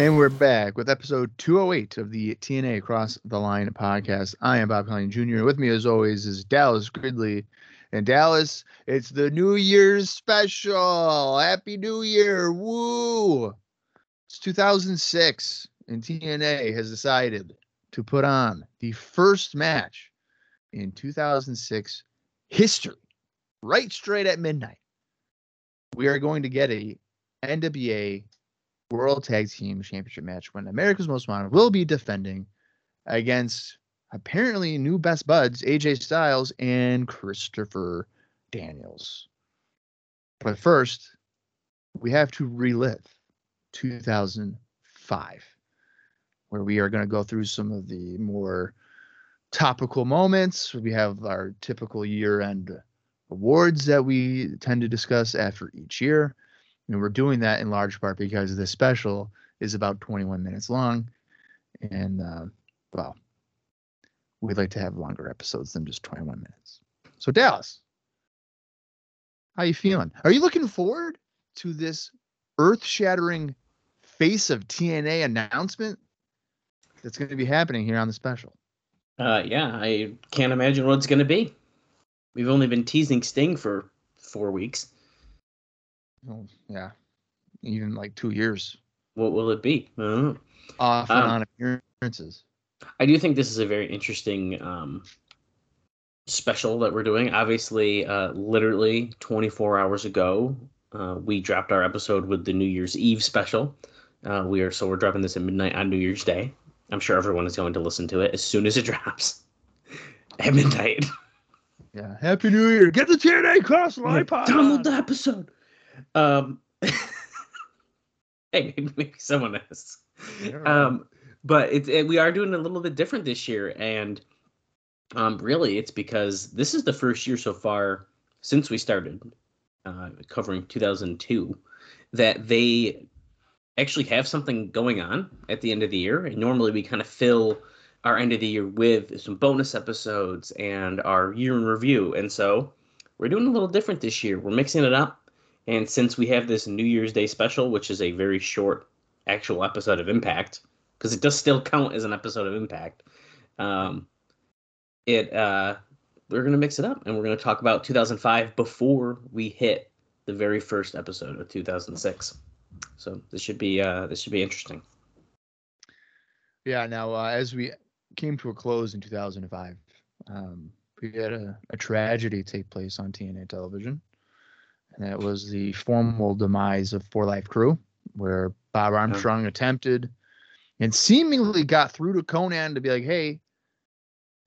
And we're back with episode 208 of the TNA Cross the Line podcast. I am Bob Colling Jr. With me, as always, is Dallas Gridley. And Dallas, it's the New Year's special. Happy New Year. Woo. It's 2006, and TNA has decided to put on the first match in 2006 history, right straight at midnight. We are going to get a NWA World Tag Team Championship match when America's Most Wanted will be defending against apparently new best buds AJ Styles and Christopher Daniels. But first, we have to relive 2005, where we are going to go through some of the more topical moments. We have our typical year end awards that we tend to discuss after each year. And we're doing that in large part because this special is about 21 minutes long. And, uh, well, we'd like to have longer episodes than just 21 minutes. So, Dallas, how you feeling? Are you looking forward to this earth-shattering face of TNA announcement that's going to be happening here on the special? Uh, yeah, I can't imagine what it's going to be. We've only been teasing Sting for four weeks. Oh, yeah, even like two years What will it be? Off and Um, on appearances. I do think this is a very interesting um, special that we're doing. Obviously, uh, literally 24 hours ago, uh, we dropped our episode with the New Year's Eve special. Uh, we are so we're dropping this at midnight on New Year's Day. I'm sure everyone is going to listen to it as soon as it drops at midnight. Yeah, Happy New Year! Get the TNA Cross Line pod. Download the episode. Um, hey, maybe, someone is. Um, but it's it, we are doing a little bit different this year, and um, really, it's because this is the first year so far since we started uh, covering 2002 that they actually have something going on at the end of the year. And normally, we kind of fill our end of the year with some bonus episodes and our year in review, and so we're doing a little different this year. We're mixing it up. And since we have this New Year's Day special, which is a very short actual episode of Impact, because it does still count as an episode of Impact, um, it uh, we're gonna mix it up and we're gonna talk about 2005 before we hit the very first episode of 2006. So this should be uh, this should be interesting. Yeah. Now, uh, as we came to a close in 2005, um, we had a, a tragedy take place on TNA television, and that was the formal demise of 4Live Kru, where Bob Armstrong attempted and seemingly got through to Konnan to be like, "Hey,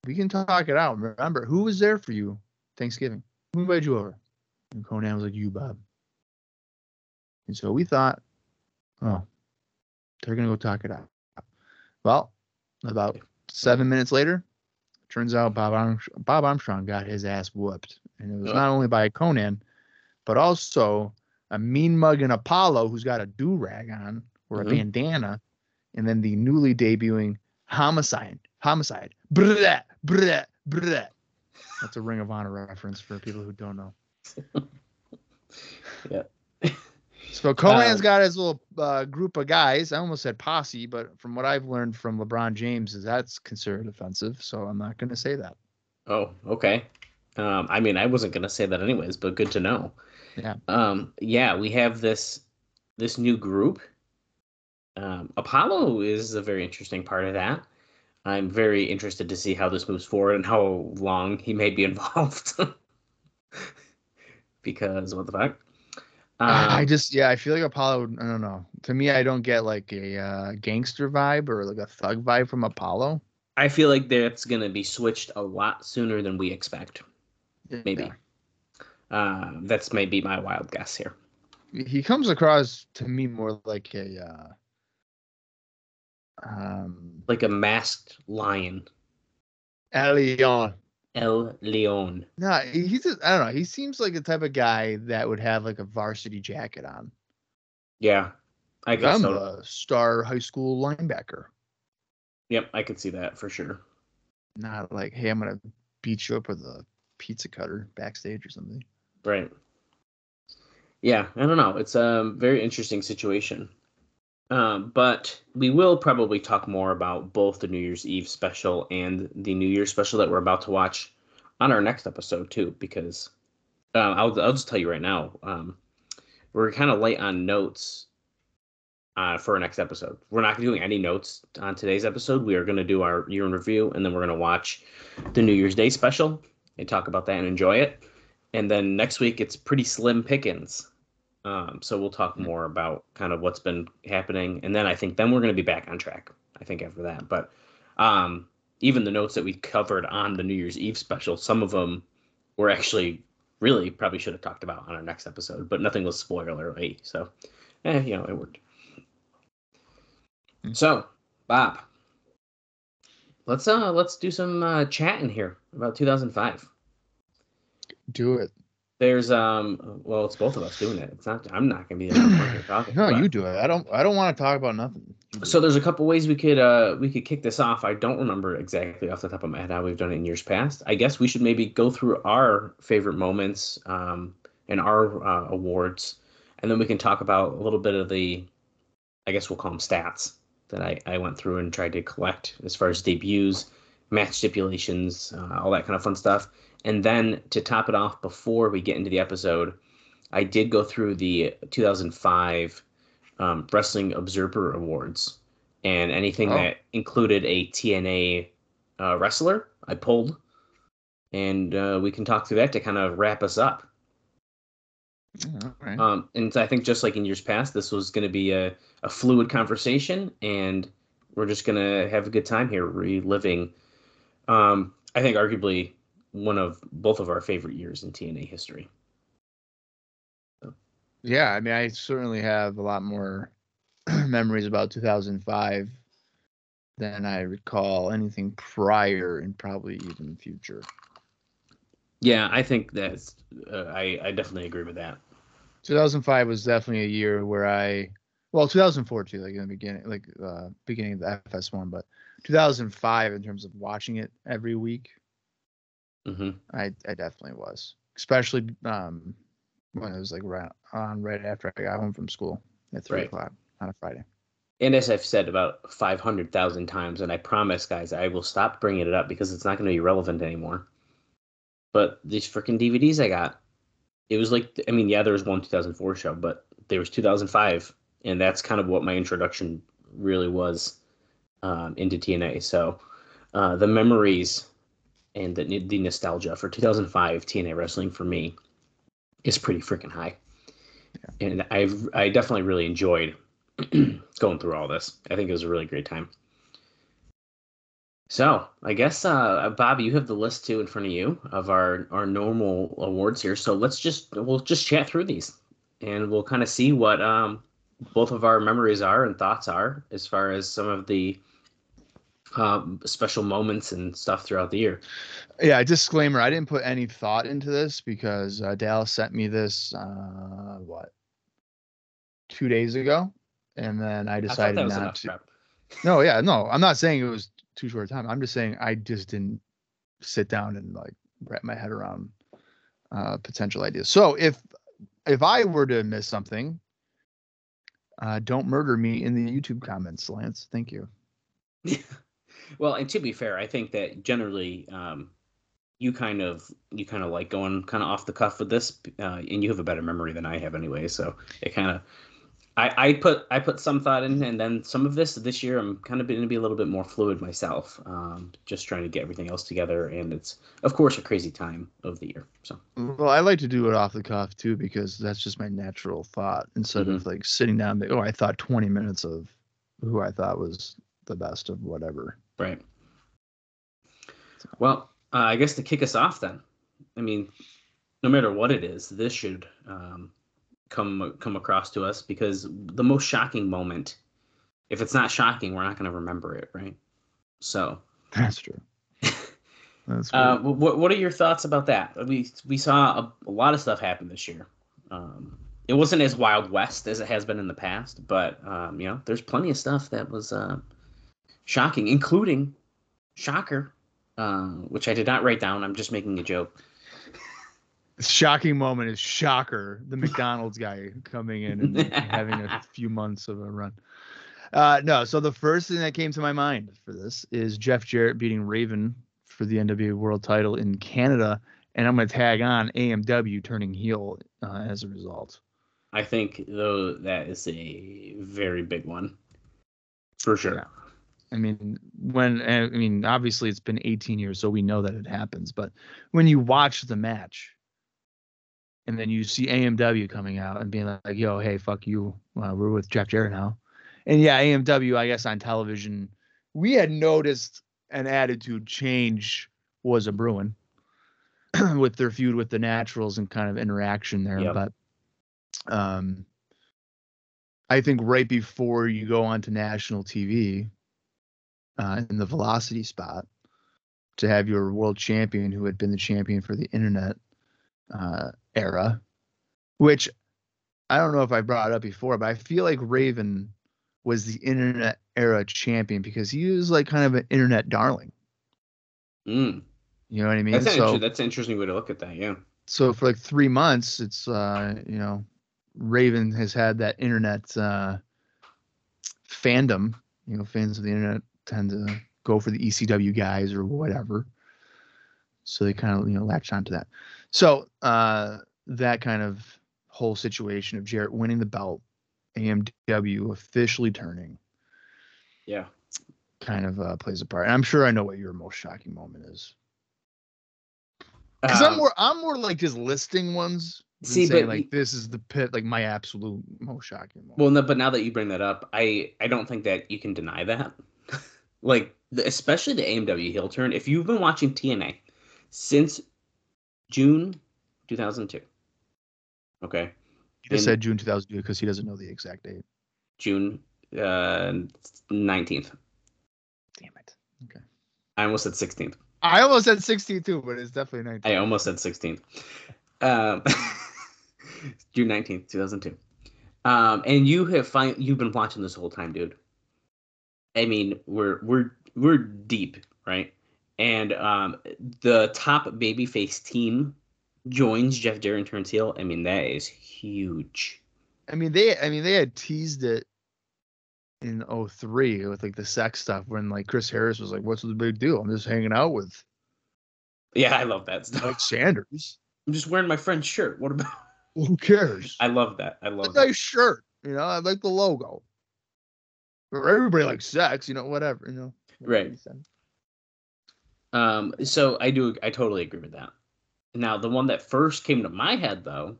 we can talk it out. Remember, who was there for you Thanksgiving? Who invited you over?" And Konnan was like, "You, Bob." And so we thought, "Oh, they're gonna go talk it out." Well, about seven minutes later, turns out Bob, Arm- Bob Armstrong got his ass whooped. And it was not only by Konnan, but also a mean mug and Apollo who's got a do rag on or a Mhm. bandana. And then the newly debuting Homicide. Homicide. Brrrr, brrrr, brrrr. That's a Ring of Honor reference for people who don't know. Yeah. So Konnan's Um, got his little uh, group of guys. I almost said posse, but from what I've learned from LeBron James, is that's considered offensive. So I'm not going to say that. Oh, okay. Um, I mean, I wasn't gonna say that anyways, but good to know. Yeah. Um, yeah, we have this this new group. Um, Apollo is a very interesting part of that. I'm very interested to see how this moves forward and how long he may be involved. because what the fuck? I Um, just, yeah, I feel like Apollo. I don't know. To me, I don't get like a uh, gangster vibe or like a thug vibe from Apollo. I feel like that's going to be switched a lot sooner than we expect. Maybe. Yeah. Uh, that's maybe my wild guess here. He comes across to me more like a uh, um Like a masked lion. Elion. El Leon. No, he's just, I don't know. He seems like the type of guy that would have like a varsity jacket on. Yeah. I guess I'm so. a star high school linebacker. Yep, I could see that for sure. Not like, hey, I'm gonna beat you up with a pizza cutter backstage or something. Right. Yeah, I don't know. It's a very interesting situation. Um, but we will probably talk more about both the New Year's Eve special and the New Year's special that we're about to watch on our next episode too, because um, I'll I'll just tell you right now, um, we're kind of late on notes uh, for our next episode. We're not doing any notes on today's episode. We are going to do our year in review, and then we're going to watch the New Year's Day special and talk about that and enjoy it. And then next week it's pretty slim pickings. Um, so we'll talk more about kind of what's been happening, and then I think then we're going to be back on track. I think after that, but um, even the notes that we covered on the New Year's Eve special, some of them were actually really probably should have talked about on our next episode, but nothing was spoiler So, eh, you know, it worked. So, Bob, let's uh let's do some uh, chatting here about 2005. Do it. There's um well it's both of us doing it. It's not I'm not gonna be the talking. No, but- you do it. I don't. I don't want to talk about nothing. So there's a couple ways we could uh we could kick this off. I don't remember exactly off the top of my head how we've done it in years past. I guess we should maybe go through our favorite moments um and our uh, awards, and then we can talk about a little bit of the, I guess we'll call them stats that I I went through and tried to collect as far as debuts, match stipulations, uh, all that kind of fun stuff. And then to top it off, before we get into the episode, I did go through the 2005 um, Wrestling Observer Awards, and anything Oh. that included a TNA uh, wrestler, I pulled, and uh, we can talk through that to kind of wrap us up. Right. Um, and I think just like in years past, this was going to be a, a fluid conversation, and we're just going to have a good time here, reliving. Um, I think arguably one of both of our favorite years in TNA history. yeah, I mean, I certainly have a lot more memories about 2005 than I recall anything prior and probably even future. Yeah, I think that's. Uh, I I definitely agree with that. 2005 was definitely a year where I, well, 2004 too, like in the beginning, like uh, beginning of the FSN, but 2005 in terms of watching it every week, hmm I I definitely was, especially um when it was like right on right after I got home from school at three Right. o'clock on a Friday. And as I've said about five hundred thousand times, and I promise, guys, I will stop bringing it up because it's not going to be relevant anymore. But these freaking DVDs I got, it was like, I mean, yeah, there was one 2004 show, but there was 2005, and that's kind of what my introduction really was um, into TNA. So uh, the memories and the, the nostalgia for 2005 TNA wrestling for me is pretty freaking high, and I've I definitely really enjoyed going through all this. I think it was a really great time. So I guess uh, Bob, you have the list too in front of you of our our normal awards here. So let's just we'll just chat through these, and we'll kind of see what um, both of our memories are and thoughts are as far as some of the um, special moments and stuff throughout the year. Yeah, disclaimer: I didn't put any thought into this because uh, Dallas sent me this uh, what two days ago, and then I I decided was not to. prep. No, yeah, no, I'm not saying it was too short a time. I'm just saying I just didn't sit down and like wrap my head around uh, potential ideas. So if if I were to miss something, uh, don't murder me in the YouTube comments, Lance. Thank you. Well, and to be fair, I think that generally um, you kind of you kind of like going kind of off the cuff with this, uh, and you have a better memory than I have anyway. So it kind of I, I put I put some thought in, and then some of this this year I'm kind of going to be a little bit more fluid myself, um, just trying to get everything else together. And it's of course a crazy time of the year. So Well, I like to do it off the cuff too because that's just my natural thought instead of like sitting down. Oh, I thought 20 minutes of who I thought was the best of whatever. Right, Well, uh, I guess to kick us off, then, I mean, no matter what it is, this should um, come come across to us because the most shocking moment, if it's not shocking, we're not going to remember it, right? So That's true. That's Uh, true. what what are your thoughts about that? We we saw a, a lot of stuff happen this year. Um, it wasn't as wild west as it has been in the past, but um, you know, there's plenty of stuff that was uh, shocking, including shocker, uh, which I did not write down. I'm just making a joke. shocking moment is shocker the mcdonald's guy coming in and having a few months of a run uh no so the first thing that came to my mind for this is jeff jarrett beating raven for the nwa world title in canada and i'm going to tag on amw turning heel uh, as a result I think though that is a very big one, for sure. Yeah. I mean, when I mean, obviously it's been 18 years, so we know that it happens. But when you watch the match, and then you see AMW coming out and being like, "Yo, hey, fuck you, uh, we're with Jeff Jarrett now," and yeah, AMW, I guess on television, we had noticed an attitude change was a brewing with their feud with the Naturals and kind of interaction there, Yep. but um. I think right before you go onto national TV, uh, in the velocity spot to have your world champion who had been the champion for the internet uh, era, which I don't know if I brought up before, but I feel like Raven was the internet era champion because he was like kind of an internet darling. Mm. You know what I mean? That's an so, inter- that's an interesting way to look at that. Yeah. so for like three months, it's uh, you know, Raven has had that internet uh, fandom. You know, fans of the internet tend to go for the ECW guys or whatever. So they kind of you know latch onto that. So uh, that kind of whole situation of Jarrett winning the belt, AMW officially turning, Yeah. kind of uh, plays a part. And I'm sure I know what your most shocking moment is. Because Um, I'm more I'm more like just listing ones. See, saying, but like y- this is the pit, like my absolute most shocking moment. Well, no, but now that you bring that up, I I don't think that you can deny that. Like, the, especially the AMW heel turn. If you've been watching TNA since June 2002, okay, he just in- said June 2002 because he doesn't know the exact date. June uh, 19th. Damn it. Okay. I almost said 16th. I almost said 62, but it's definitely 19. I almost said 16th. Um, June 19th, 2002. Um, and you have find you've been watching this whole time, dude. I mean, we're we're we're deep, right? And um, the top babyface team joins Jeff Jarrett and turns heel. I mean, that is huge. I mean they I mean they had teased it in 03 with like the sex stuff when like Chris Harris was like, What's the big deal? I'm just hanging out with Yeah, I love that stuff. Mike Sanders. I'm just wearing my friend's shirt. What about? Who cares? I love that. I love that. nice shirt. You know, I like the logo. Everybody likes sex, you know, whatever, you know. Right. Um, so I do, I totally agree with that. Now, the one that first came to my head, though,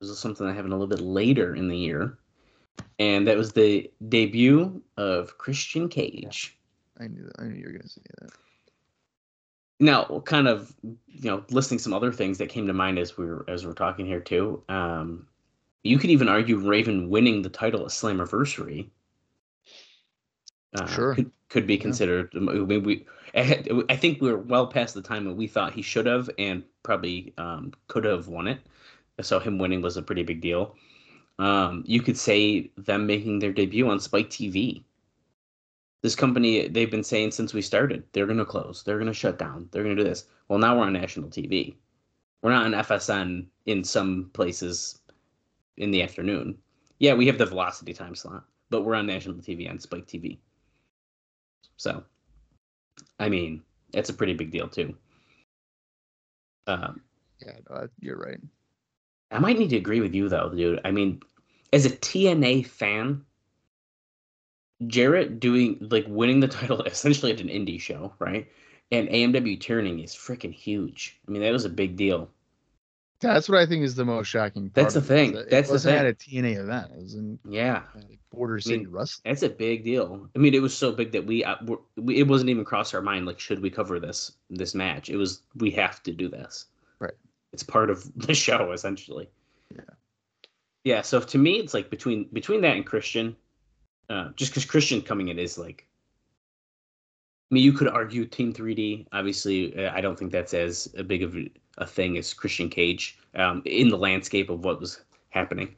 was something that happened a little bit later in the year, and that was the debut of Christian Cage. I knew that. I knew you were gonna say that. Now, kind of, you know, listing some other things that came to mind as we were as we're talking here too. Um, you could even argue Raven winning the title at Slammiversary. Uh, Sure. could, could be Yeah. considered. I mean, we, I had- I think we are well past the time that we thought he should have and probably um, could have won it. So him winning was a pretty big deal. Um, you could say them making their debut on Spike TV. This company, they've been saying since we started, they're going to close, they're going to shut down, they're going to do this. Well, now we're on national TV. We're not on FSN in some places in the afternoon. Yeah, we have the velocity time slot, but we're on national TV on Spike TV. So, I mean, it's a pretty big deal too. Um, Yeah, no, you're right. I might need to agree with you though, dude. I mean, as a TNA fan, Jarrett doing like winning the title essentially at an indie show, right? And AMW turning is freaking huge. I mean, that was a big deal. That's what I think is the most shocking. Part That's the of it, is thing. that That's the wasn't thing. at a TNA event. It was in Yeah, uh, like Border City Wrestling. that's a big deal. I mean, it was so big that we, uh, we it wasn't even cross our mind like should we cover this this match. It was we have to do this. Right. It's part of the show essentially. Yeah. Yeah. So to me, it's like between between that and Christian, uh, just because Christian coming in is like. I mean, you could argue Team 3D. Obviously, uh, I don't think that's as a big of a- thing as Christian Cage um, in the landscape of what was happening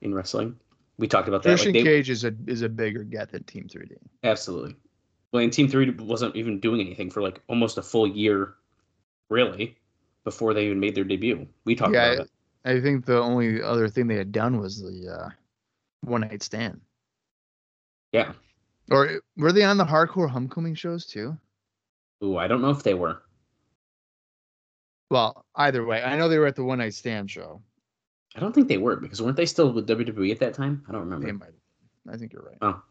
in wrestling. We talked about that. like, Christian they- Cage is a is a bigger get than Team 3D. Absolutely. Well, and Team 3D wasn't even doing anything for like almost a full year, really, before they even made their debut. We talked Yeah, about it. I think the only other thing they had done was the uh, one night stand. Yeah. Or were they on the hardcore homecoming shows too? Ooh, I don't know if they were. Well, either way, I know they were at the one night stand show. I don't think they were because weren't they still with WWE at that time? I don't remember. They might. I think you're right. Oh.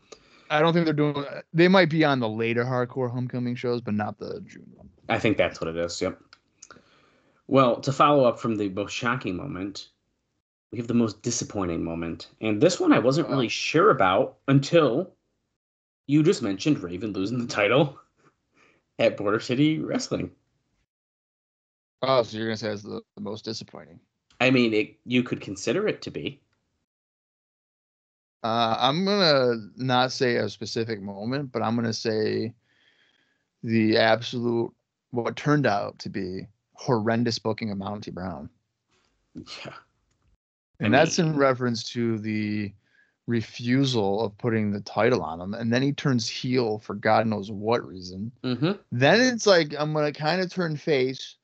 I don't think they're doing. They might be on the later hardcore homecoming shows, but not the June one. I think that's what it is. Yep. Well, to follow up from the most shocking moment, we have the most disappointing moment, and this one I wasn't really sure about until you just mentioned Raven losing the title at Border City Wrestling. Oh, so you're gonna say it's the, the most disappointing? I mean, it, you could consider it to be. Uh, I'm gonna not say a specific moment, but I'm gonna say the absolute what turned out to be horrendous booking of Monty Brown, Yeah. and I that's in reference to the refusal of putting the title on him, and then he turns heel for God knows what reason. Mm-hmm. Then it's like I'm gonna kind of turn face.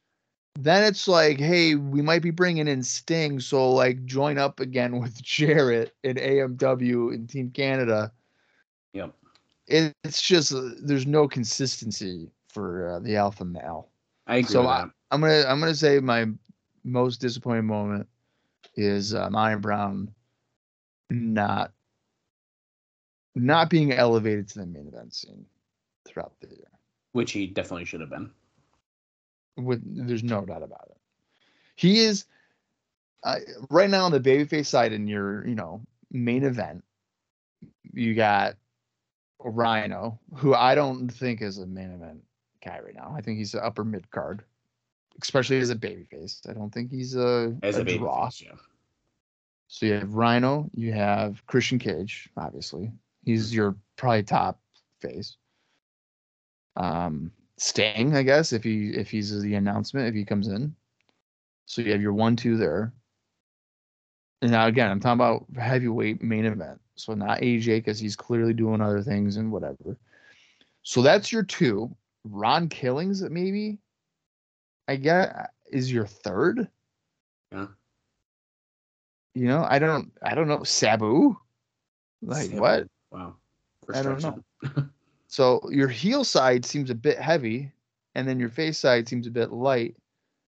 Then it's like, hey, we might be bringing in Sting, so like join up again with Jarrett and AMW and Team Canada. Yep. It, it's just uh, there's no consistency for uh, the alpha male. I agree So I, I'm gonna I'm gonna say my most disappointing moment is uh, Monty Brown not not being elevated to the main event scene throughout the year. Which he definitely should have been. with there's no doubt about it. He is uh, right now on the babyface side in your you know main event. You got Rhino, who I don't think is a main event guy right now. I think he's an upper mid card, especially as a babyface. I don't think he's a, As a, baby draw. face, yeah. So you have Rhino, you have Christian Cage, obviously. He's your probably top face. Um Sting, I guess, if he if he's the announcement, if he comes in. So you have your one, two there. And now again, I'm talking about heavyweight main event. So not AJ because he's clearly doing other things and whatever. So that's your two. Ron Killings, maybe. I get is your third. Yeah. You know, I don't I don't know. Sabu? Like Sabu. what? Wow. I don't know. So your heel side seems a bit heavy, and then your face side seems a bit light.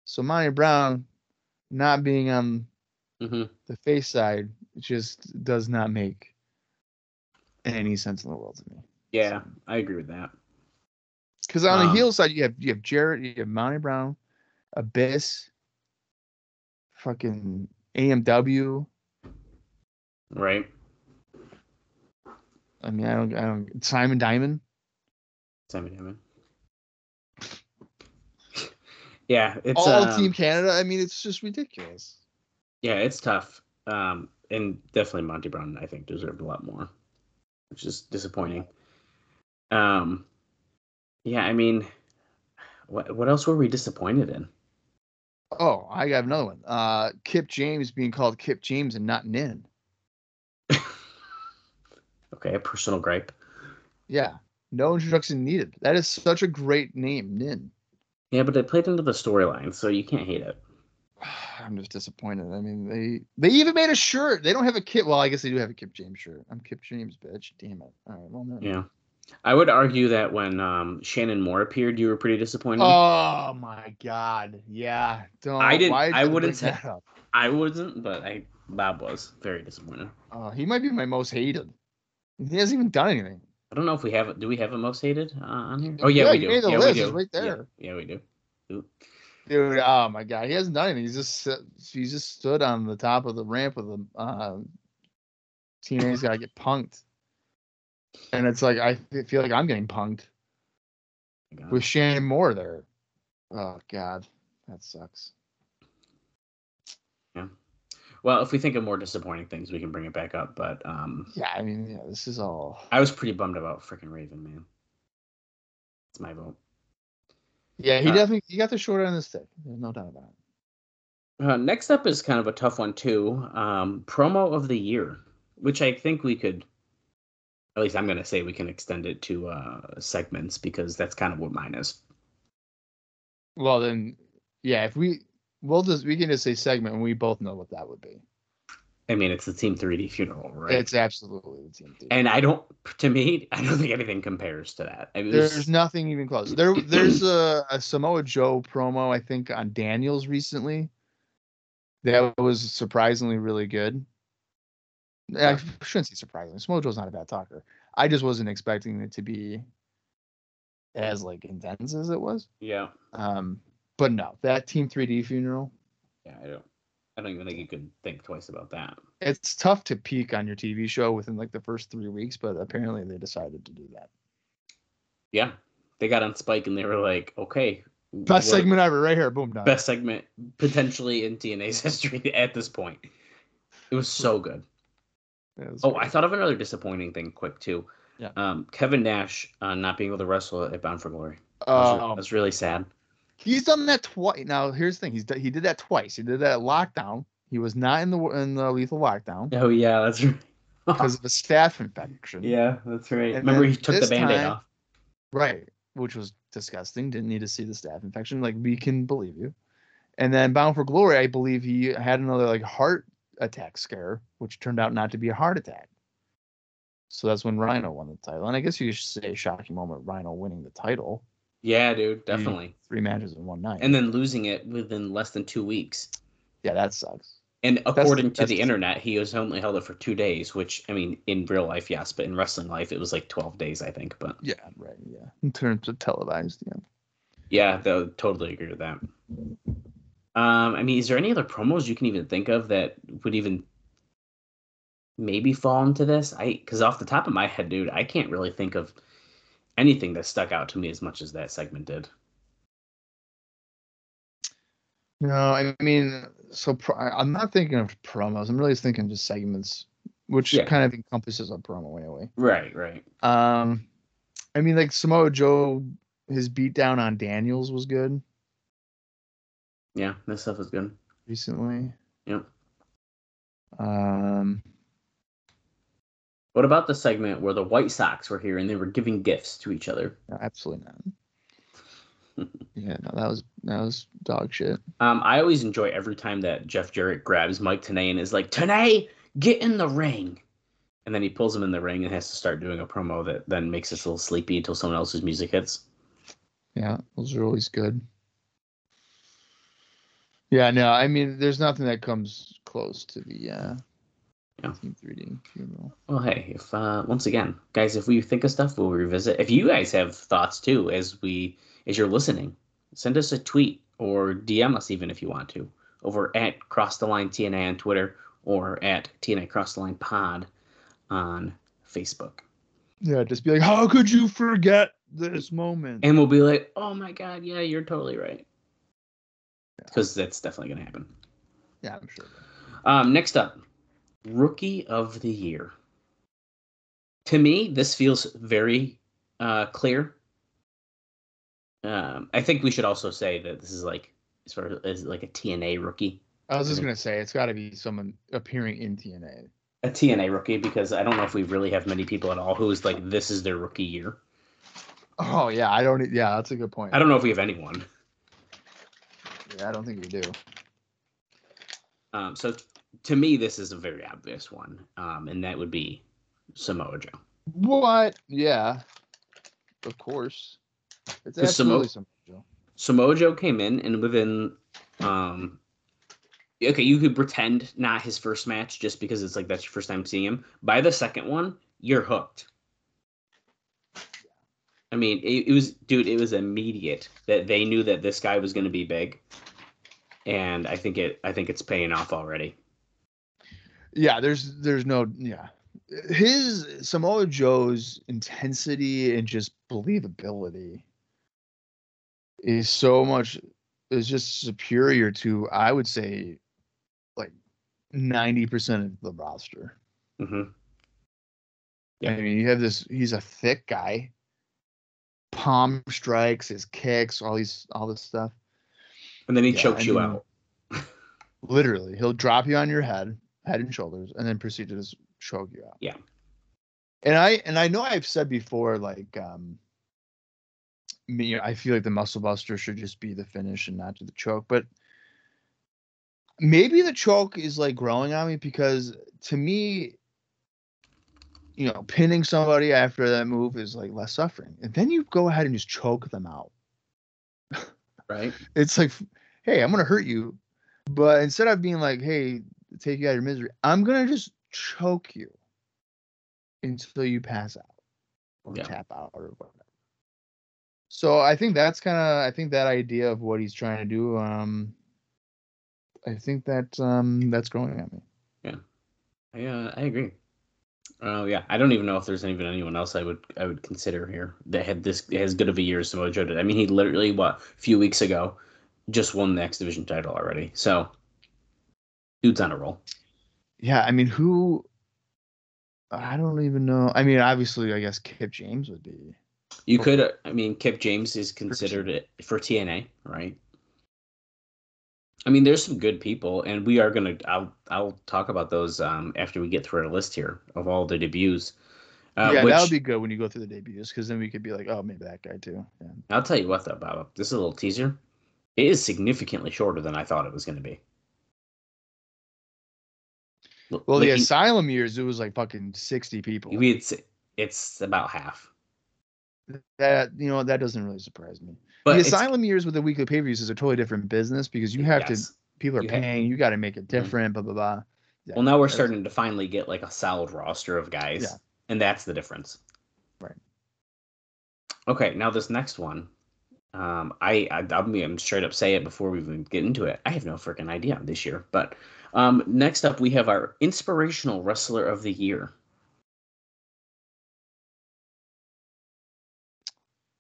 So Monty Brown not being on Mhm. the face side just does not make any sense in the world to me. Yeah, I agree with that. Because on the Um, heel side, you have you have Jarrett, you have Monty Brown, Abyss, fucking AMW. Right. I mean, I don't, I don't. Simon Diamond. Simon Diamond. yeah, it's all um, Team Canada. I mean, it's just ridiculous. Yeah, it's tough. Um, and definitely Monty Brown, I think, deserved a lot more, which is disappointing. Um, yeah, I mean, what what else were we disappointed in? Oh, I got another one. Uh, Kip James being called Kip James and not Nin. Okay, a personal gripe. Yeah, no introduction needed. That is such a great name, Nin. Yeah, but it played into the storyline, so you can't hate it. I'm just disappointed. I mean, they they even made a shirt. They don't have a Kip. Well, I guess they do have a Kip James shirt. I'm Kip James, bitch. Damn it. All right. Well, no. Yeah. I would argue that when um, Shannon Moore appeared, you were pretty disappointed. Oh my God. Yeah. Don't. I didn't- I wouldn't say- that up? I wasn't, but I Bob was very disappointed. Uh, he might be my most hated. He hasn't even done anything. I don't know if we have. Do we have a most hated uh, on here? Oh yeah, Yeah, we do. yeah, list. we It's do. right Yeah, there. Yeah, we do. Ooh. Dude, oh my god, he hasn't done anything. He's just he's just stood on the top of the ramp with him. Uh, TNA's got to get punked, and it's like I feel like I'm getting punked with Shannon Moore there. Oh god, that sucks. Yeah. Well, if we think of more disappointing things, we can bring it back up. But um, Yeah, I mean, yeah, this is all. I was pretty bummed about freaking Raven, man. It's my vote. Yeah, he Uh, definitely he got the short end of the stick. There's no doubt about it. Uh, next up is kind of a tough one too. Um, promo of the year, which I think we could, at least I'm going to say we can extend it to uh, segments because that's kind of what mine is. Well, then, yeah, if we we'll just we can just say segment, and we both know what that would be. I mean, it's the Team 3D funeral, right? It's absolutely the team. Dude. and I don't, to me, I don't think anything compares to that. I mean, There's nothing even close. There, there's a, a Samoa Joe promo I think on Daniels recently. That was surprisingly really good. I shouldn't say surprisingly. Samoa Joe's not a bad talker. I just wasn't expecting it to be as like intense as it was. yeah, Um, but no, that Team 3D funeral. yeah, I don't, I don't even think you could think twice about that. It's tough to peak on your TV show within like the first three weeks, but apparently they decided to do that. Yeah, they got on Spike and they were like, okay, Best segment ever, right here. Boom, done. best segment potentially in TNA's history at this point. It was so good. Yeah, Oh, great. I thought of another disappointing thing quick too. Yeah. Um, Kevin Nash uh, not being able to wrestle at Bound for Glory. That was, Um, that really sad. He's done that twice. Now here's the thing: he's d- he did that twice. He did that at lockdown. He was not in the in the lethal lockdown Oh yeah, that's right. because of a staph infection. yeah, that's right. And Remember he took the this band-aid time- off. right, which was disgusting. Didn't need to see the staph infection. Like we can believe you. And then Bound for Glory, I believe he had another like heart attack scare, which turned out not to be a heart attack. So that's when Rhino won the title. And I guess you should say shocking moment, Rhino winning the title. Yeah, dude, definitely. Three matches in one night. And then losing it within less than two weeks. yeah, that sucks. And according to that's- the internet, he was only held it for two days, which I mean, in real life, yes, but in wrestling life, it was like twelve days, I think. But Yeah, right. Yeah. In terms of televised, yeah. yeah, though, totally agree with that. Um, I mean, is there any other promos you can even think of that would even maybe fall into this? I because off the top of my head, dude, I can't really think of anything that stuck out to me as much as that segment did. No, I mean, so pro- I'm not thinking of promos. I'm really just thinking just segments, which Yeah. kind of encompasses a promo anyway. Right, right. Um, I mean, like Samoa Joe, his beatdown on Daniels was good Yeah, this stuff is good. recently. Yep. Um, What about the segment where the White Sox were here and they were giving gifts to each other? no, absolutely not. yeah, no, that was that was dog shit. Um, I always enjoy every time that Jeff Jarrett grabs Mike Tenay and is like, Tanay, get in the ring. And then he pulls him in the ring and has to start doing a promo that then makes us a little sleepy until someone else's music hits. Yeah, those are always good. Yeah, no, I mean, there's nothing that comes close to the uh, Yeah. Team 3D funeral. Well, hey, if uh, once again, guys, if we think of stuff, we'll revisit. If you guys have thoughts too, as we as you're listening, send us a tweet or DM us even if you want to over at Cross the Line TNA on Twitter or at TNA Cross the Line Pod on Facebook, Yeah, just be like, how could you forget this moment? and we'll be like, oh my god, yeah, you're totally right, because that's definitely gonna happen. yeah, I'm sure. Um, next up, Rookie of the Year. To me, this feels very uh, clear. Um, I think we should also say that this is like as far as like a TNA rookie, I was just Mhm. gonna say it's got to be someone appearing in TNA. a TNA rookie, because I don't know if we really have many people at all who is like this is their rookie year. Oh yeah, I don't. Yeah, that's a good point. I don't know if we have anyone. Yeah, I don't think we do. Um, so to me, this is a very obvious one, um, and that would be Samoa Joe. What? Yeah, of course. It's Because Samo- absolutely Samoa Joe. Samoa Joe came in and within um okay, you could pretend not his first match just because it's like that's your first time seeing him. By the second one, you're hooked. I mean, it, it was, dude, it was immediate that they knew that this guy was going to be big, and I think it, I think it's paying off already. Yeah, there's there's no yeah. His Samoa Joe's intensity and just believability is so much is just superior to I would say like 90% of the roster. hmm I mean, you have this he's a thick guy. Palm strikes, his kicks, all these all this stuff. And then he Yeah, chokes I you out. Literally, he'll drop you on your head, head and shoulders, and then proceed to just choke you out. Yeah. And I and I know I've said before, like, um, me, I feel like the muscle buster should just be the finish and not do the choke, but maybe the choke is like growing on me because to me, you know, pinning somebody after that move is like less suffering, and then you go ahead and just choke them out Right. it's like, hey, I'm gonna hurt you, but instead of being like, hey, take you out of your misery, I'm gonna just choke you until you pass out or Yeah. tap out or whatever. So I think that's kind of I think that idea of what he's trying to do. Um, I think that um that's growing at me. Yeah, I, uh, I agree. Oh yeah, I don't even know if there's even anyone else I would I would consider here that had this as good of a year as Samoa Joe did. I mean, he literally what a few weeks ago just won the X Division title already. So, dude's on a roll. Yeah, I mean, who? I don't even know. I mean, obviously, I guess Kip James would be. You could, I mean, Kip James is considered it for TNA, right? I mean, there's some good people, and we are gonna. I'll I'll talk about those um, after we get through our list here of all the debuts. Uh, yeah, which, that would be good when you go through the debuts, because then we could be like, oh, maybe that guy too. Yeah. I'll tell you what, though, Bob. This is a little teaser. It is significantly shorter than I thought it was going to be. Well, the asylum years, it was like fucking sixty people. it's it's about half, that you know that doesn't really surprise me. but the asylum years with the weekly pay views is a totally different business because you have yes. to people are You have- paying, you got to make it mm-hmm. different, blah blah blah. Yeah, Well, now we're starting to finally get like a solid roster of guys, Yeah. and that's the difference. Right. Okay, now this next one, um, I, I I'm, I'm straight up say it before we even get into it. I have no freaking idea this year, but um, next up we have our inspirational wrestler of the year.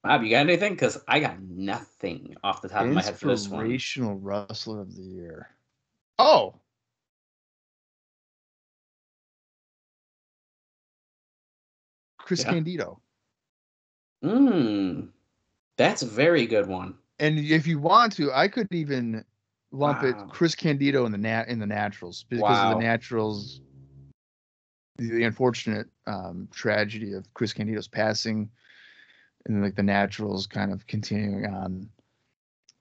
Bob, you got anything? Because I got nothing off the top of my head for this one. Inspirational wrestler of the year. Oh, Chris Yeah. Candido. Mm, that's a very good one. And if you want to, I could even lump Wow. it Chris Candido in the nat in the naturals because of the naturals. The, the unfortunate um, tragedy of Chris Candido's passing, and like the naturals kind of continuing on.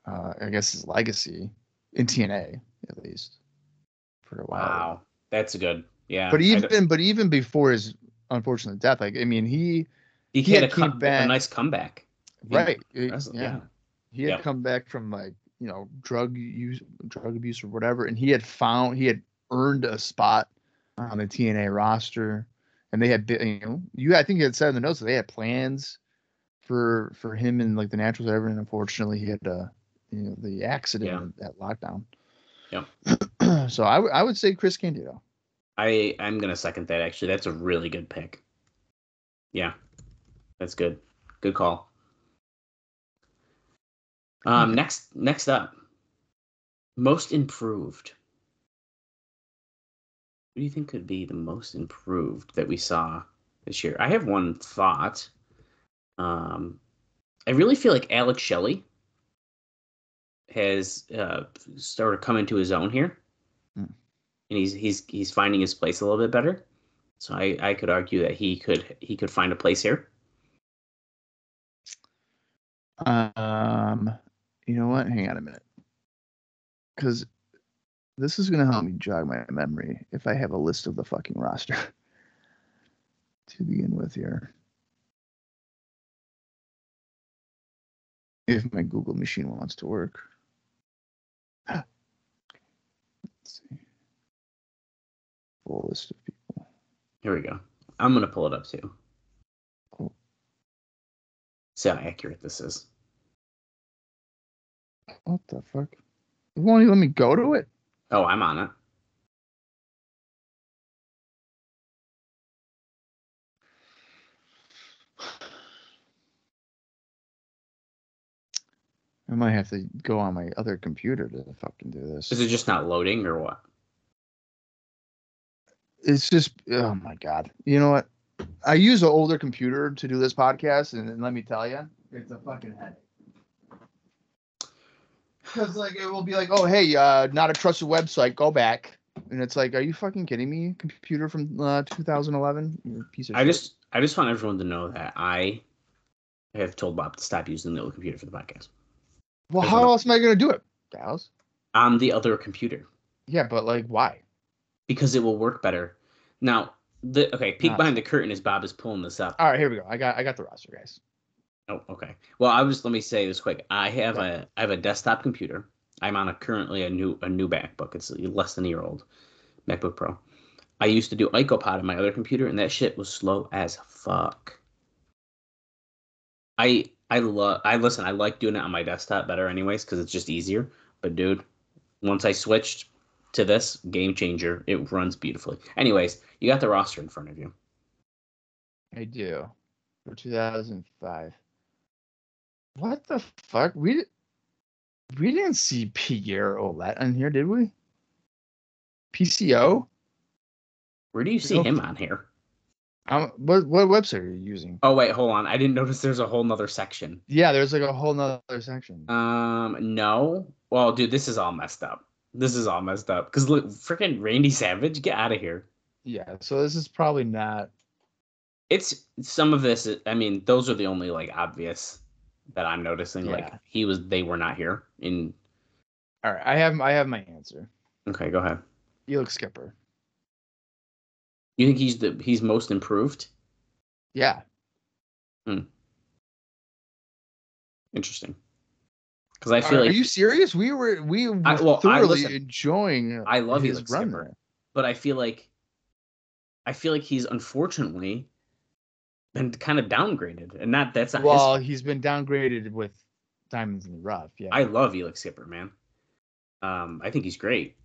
Uh, I guess his legacy in TNA at least for a while. Wow, that's good. Yeah, But even but even before his unfortunate death, like I mean, he he, he had, had a, com- a nice comeback. Right, it- wrestling, yeah. he had Yeah. come back from like you know drug use drug abuse or whatever and he had found he had earned a spot on the TNA roster and they had been you know you I think you had said in the notes that they had plans for for him and like the naturals whatever and unfortunately he had uh you know the accident at lockdown Yeah. so I, w- I would say Chris Candido I I'm gonna second that. Actually, that's a really good pick. Yeah, that's good. Good call. Um, next next up, most improved. What do you think could be the most improved that we saw this year? I have one thought. Um, I really feel like Alex Shelley has uh, started coming to his own here, Hmm. and he's he's he's finding his place a little bit better. So I, I could argue that he could he could find a place here. um you know what hang on a minute because this is going to help me jog my memory if I have a list of the fucking roster to begin with here. If my Google machine wants to work. Let's see. Full list of people. Here we go. I'm gonna pull it up too. Cool. See how accurate this is. What the fuck? Won't even let me go to it? Oh, I'm on it. I might have to go on my other computer to fucking do this. Is it just not loading or what? It's just, oh my god. You know what? I use an older computer to do this podcast, and, and let me tell you, it's a fucking headache. Because like it will be like, oh hey, uh, not a trusted website, go back, and it's like, are you fucking kidding me? Computer from uh, 2011, you piece of I shit. just I just want everyone to know that I have told Bob to stop using the old computer for the podcast Well, there's how no- else am I gonna do it, Dallas? on the other computer Yeah, but like, why? because it will work better. Now, the okay, peek behind the curtain as Bob is pulling this up. All right, here we go. I got, I got the roster, guys. Oh, okay. Well, I was let me say this quick. I have a I have a desktop computer. I'm on a currently a new a new MacBook. It's less than a year old, MacBook Pro. I used to do IcoPod on my other computer, and that shit was slow as fuck. I I love I listen. I like doing it on my desktop better, anyways, because it's just easier. But dude, once I switched to this game changer, it runs beautifully. Anyways, you got the roster in front of you. I do. For 2005. What the fuck? We we didn't see Pierre Ouellet on here, did we? PCO? Where do you see him on here? Um, what what website are you using? Oh wait, hold on. I didn't notice there's a whole nother section. Yeah, there's like a whole nother section. Um, no. Well, dude, this is all messed up. This is all messed up. Cause look, freaking Randy Savage, get out of here. yeah, so this is probably not. It's some of this. I mean, those are the only like obvious that I'm noticing. Like he was, they were not here. In All right, I have I have my answer. okay, go ahead. Elix Skipper. You think he's the he's most improved? Yeah, Hmm. Interesting. Because I feel are, like, are you serious? We were we were I- well, I- thoroughly listen, enjoying. I love his Felix run Skipper. there. but I feel like, I feel like he's unfortunately been kind of downgraded, and not that's not his Well, he's been downgraded with diamonds in the rough. Yeah, I love Elix Skipper, man. Um, I think he's great.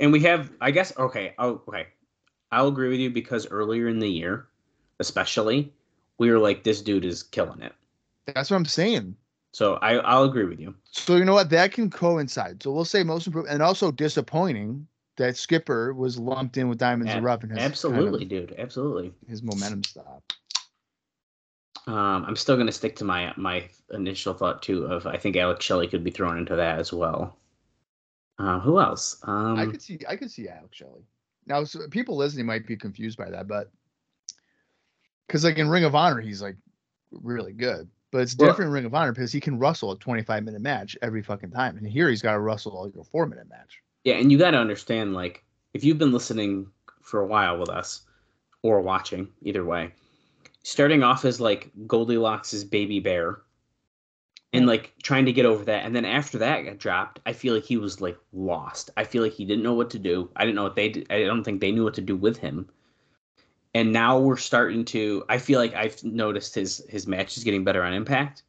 And we have, I guess, okay, oh, okay. I'll agree with you because earlier in the year, especially, we were like, this dude is killing it. that's what I'm saying. So I, I'll agree with you. So you know what? That can coincide. So we'll say most improved, and also disappointing that Skipper was lumped in with diamonds Ab- rough and has kind of Absolutely, dude. Absolutely. his momentum stopped. Um, I'm still gonna stick to my my initial thought too of I think Alex Shelley could be thrown into that as well. Uh, who else? Um, I could see I could see Alex Shelley. Now so people listening might be confused by that, but because like in Ring of Honor, he's like really good. But it's Well- different in Ring of Honor because he can wrestle a 25 minute match every fucking time. And here he's got to wrestle like a four minute match. Yeah, and you got to understand, like, if you've been listening for a while with us or watching, either way, starting off as like Goldilocks' baby bear and like trying to get over that. And then after that got dropped, I feel like he was like lost. I feel like he didn't know what to do. I didn't know what they did. I don't think they knew what to do with him. And now we're starting to, I feel like I've noticed his, his match is getting better on impact.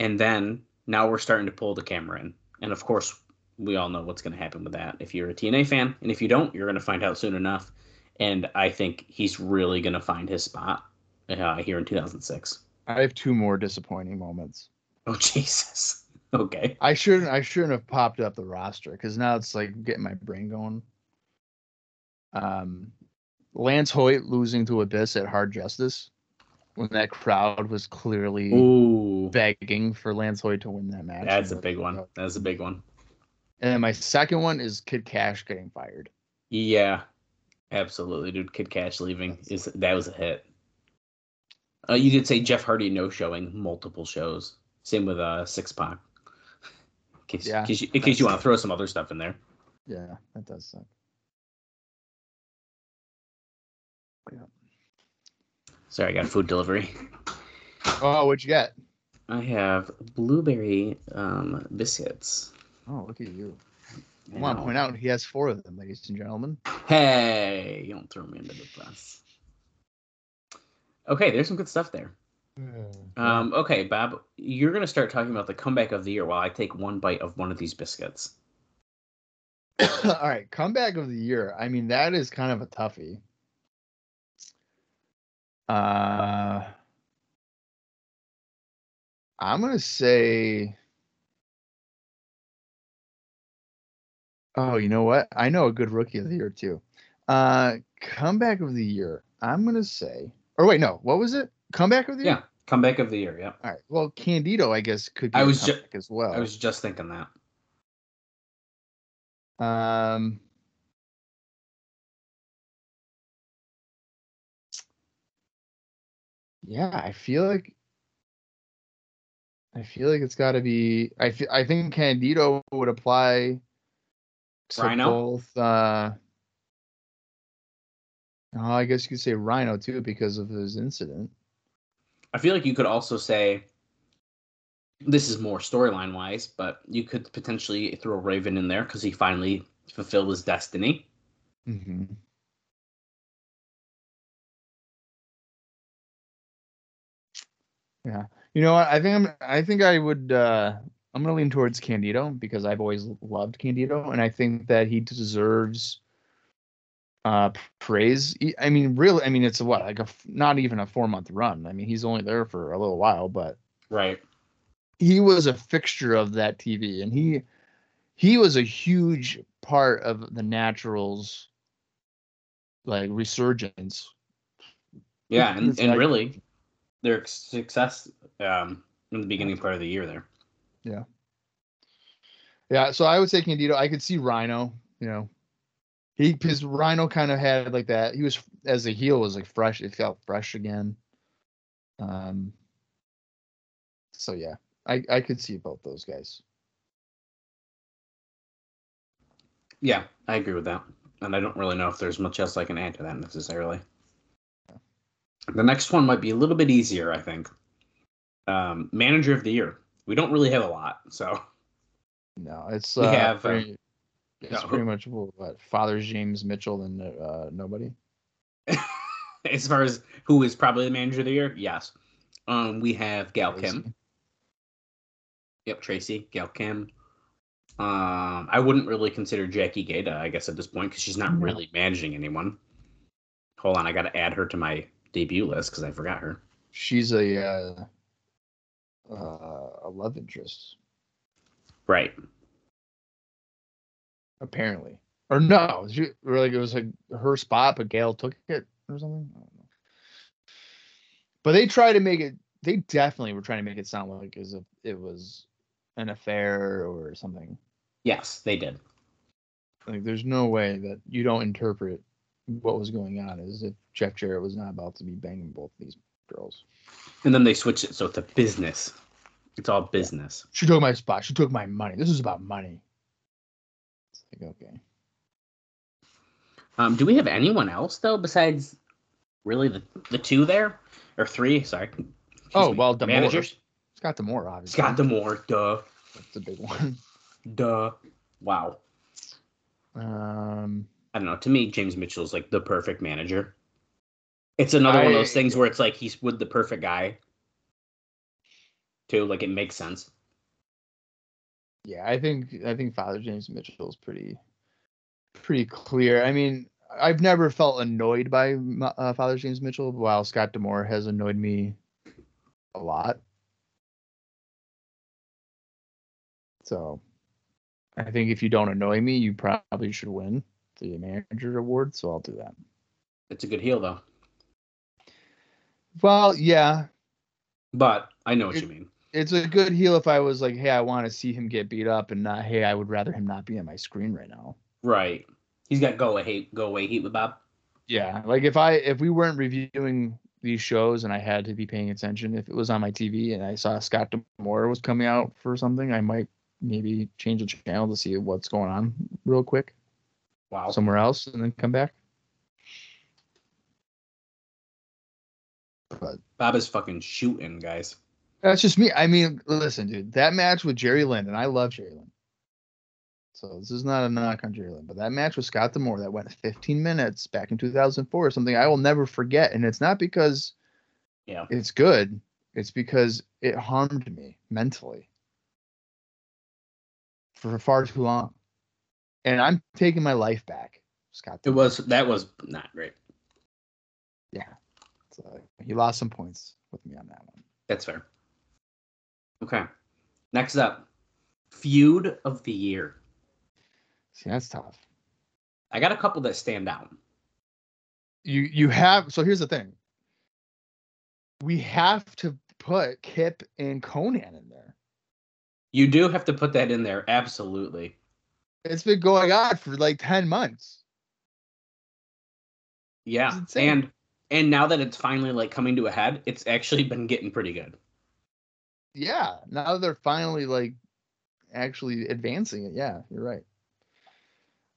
And then now we're starting to pull the camera in. And of course, we all know what's going to happen with that if you're a TNA fan. And if you don't, you're going to find out soon enough. And I think he's really going to find his spot uh, here in 2006. I have two more disappointing moments. Oh, Jesus. Okay. I shouldn't I shouldn't have popped up the roster because now it's like getting my brain going. Um, Lance Hoyt losing to Abyss at Hard Justice when that crowd was clearly Ooh. begging for Lance Hoyt to win that match. That's a big one. That's a big one. And then my second one is Kid Cash getting fired. Yeah. Absolutely, dude. Kid Cash leaving is that was a hit. Uh, you did say Jeff Hardy no showing multiple shows. Same with uh Six Pack. In case, Yeah, in case you, in case you want to throw some other stuff in there. Yeah, that does suck. Yeah. Sorry, I got food delivery. Oh, what'd you get? I have blueberry um, biscuits. Oh, look at you. I I want to point out he has four of them, ladies and gentlemen. Hey, you don't throw me under the bus. Okay, there's some good stuff there. Um, okay, Bob, you're gonna start talking about the comeback of the year while I take one bite of one of these biscuits. All right, comeback of the year. I mean, that is kind of a toughie. Uh, I'm gonna say. Oh, you know what? I know a good rookie of the year too. Uh, comeback of the year. I'm gonna say. Or wait, no. What was it? Comeback of the year. Yeah, comeback of the year. Yeah, All right. Well, Candido, I guess, could be I was ju- comeback as well. I was just thinking that. Um, yeah, I feel like I feel like it's got to be. I I think Candido would apply to Rhino? both. Uh, oh, I guess you could say Rhino too because of his incident. I feel like you could also say this is more storyline wise, but you could potentially throw Raven in there because he finally fulfilled his destiny. Mm-hmm. Yeah, you know what? I think I'm. I think I would. uh I'm gonna lean towards Candido because I've always loved Candido, and I think that he deserves uh praise. I mean, really. I mean, it's a what like a not even a four month run. I mean, he's only there for a little while, but Right. he was a fixture of that TV, and he he was a huge part of the Naturals like resurgence. Yeah, and, and like- really, their success um, in the beginning part of the year there. Yeah, Yeah. so I would say Candido. I could see Rhino. You know, he his Rhino kind of had like that. He was as a heel was like fresh. It felt fresh again. Um. So yeah, I I could see both those guys. Yeah, I agree with that. And I don't really know if there's much else I can add to that necessarily. The next one might be a little bit easier, I think. Um, manager of the year. We don't really have a lot, so No, it's We uh, have, uh, pretty, it's yeah, who- pretty much what Father James Mitchell and uh, nobody. as far as who is probably the manager of the year, yes. Um, we have Gail Kim. Yep, Tracy, Gail Kim. Um, I wouldn't really consider Jackie Gayda, I guess, at this point because she's not No. really managing anyone. Hold on, I got to add her to my debut list because I forgot her. She's a uh, uh, a love interest Right. apparently, or no? She or like it was like her spot, but Gail took it or something. I don't know. But they try to make it. They definitely were trying to make it sound like as if it was an affair or something. Yes, they did. Like, there's no way that you don't interpret what was going on as if Jeff Jarrett was not about to be banging both these girls. And then they switched it so it's a business. It's all business. She took my spot. She took my money. This is about money. It's like okay. Um, do we have anyone else though besides really the the two there or three? Sorry. Excuse Oh, me. well, the managers. Scott D'Amore, obviously. Scott D'Amore. Duh. That's a big one. Duh. Wow. Um, I don't know. To me, James Mitchell is like the perfect manager. It's another one of those things where it's like he's with the perfect guy. Too, like it makes sense. yeah, I think I think Father James Mitchell is pretty pretty clear. I mean, I've never felt annoyed by uh, Father James Mitchell, while Scott D'Amore has annoyed me a lot. So, I think if you don't annoy me, you probably should win the manager award. So I'll do that. It's a good heel though. Well, yeah, But I know what It- you mean. it's a good heel if I was like, hey, I want to see him get beat up, and not, hey, I would rather him not be on my screen right now. Right. He's got go away hate go away heat with Bob. Yeah, like if I if we weren't reviewing these shows and I had to be paying attention, if it was on my TV and I saw Scott D'Amore was coming out for something, I might maybe change the channel to see what's going on real quick Wow. somewhere else and then come back. But Bob is fucking shooting, guys. that's just me. I mean, listen, dude, that match with Jerry Lynn, and I love Jerry Lynn. So this is not a knock on Jerry Lynn, but that match with Scott D'Amore that went 15 minutes back in 2004 is something I will never forget. And it's not because Yeah. it's good. It's because it harmed me mentally for far too long. And I'm taking my life back, Scott. It was that was not great. Yeah. So uh, he lost some points with me on that one. That's fair. Okay. Next up, feud of the year. See, that's tough. I got a couple that stand out. You you have so here's the thing. We have to put Kip and Konnan in there. You do have to put that in there, absolutely. It's been going on for like 10 months. Yeah. It's. And and now that it's finally like coming to a head, it's actually been getting pretty good. Yeah. Now they're finally like actually advancing it. Yeah, you're right.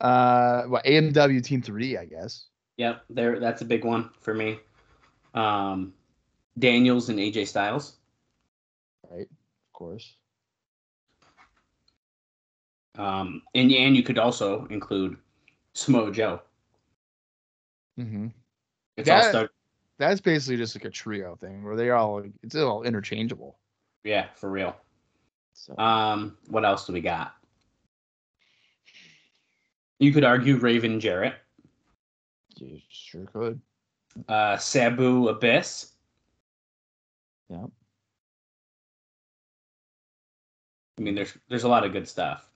Uh well, AMW team three, I guess. Yep, there that's a big one for me. Um Daniels and AJ Styles. Right. Of course. Um and and you could also include Samoa Joe. Mm-hmm. It's all That- stuck That's basically just like a trio thing where they all it's all interchangeable. yeah, for real. So Um, what else do we got? You could argue Raven Jarrett, you sure could. uh, Sabu Abyss. Yeah. I mean, there's there's a lot of good stuff.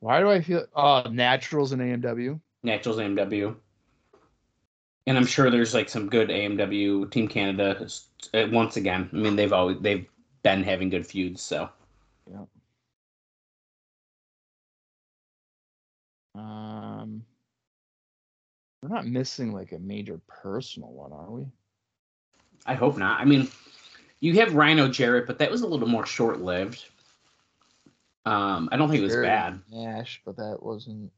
Why do I feel oh naturals in AMW? Naturals AMW, and I'm sure there's like some good AMW Team Canada. uh, Once again, I mean they've always they've been having good feuds. So Um, we're not missing like a major personal one, are we? I hope not. I mean, you have Rhino Jarrett, but that was a little more short lived. Um, I don't think it was Jarrett bad. Nash, but that wasn't.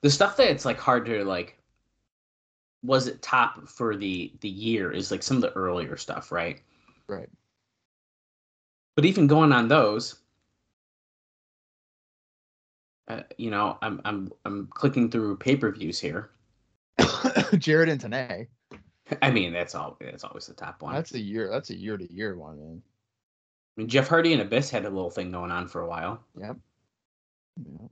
the stuff that it's like hard to like was it top for the the year is like some of the earlier stuff right Right. but even going on those uh, you know i'm i'm i'm clicking through pay-per-views here Jarrett and Tenay. i mean that's all that's always the top one That's a year. That's a year to year one, man. I mean, jeff hardy and abyss had a little thing going on for a while Yep. Yep.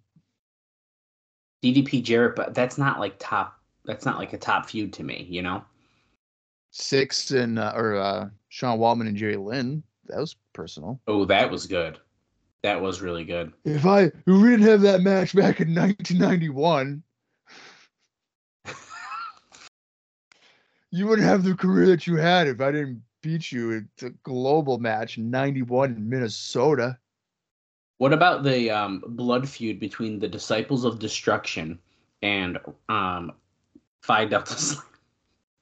ddp jarrett but that's not like top that's not like a top feud to me you know Six and uh, or uh, Sean Waltman and Jerry Lynn. That was personal. oh that was good that was really good If I if we didn't have that match back in 1991, you wouldn't have the career that you had if I didn't beat you at the global match in 91 in Minnesota. What about the um, blood feud between the Disciples of Destruction and um, Phi Delta Sigma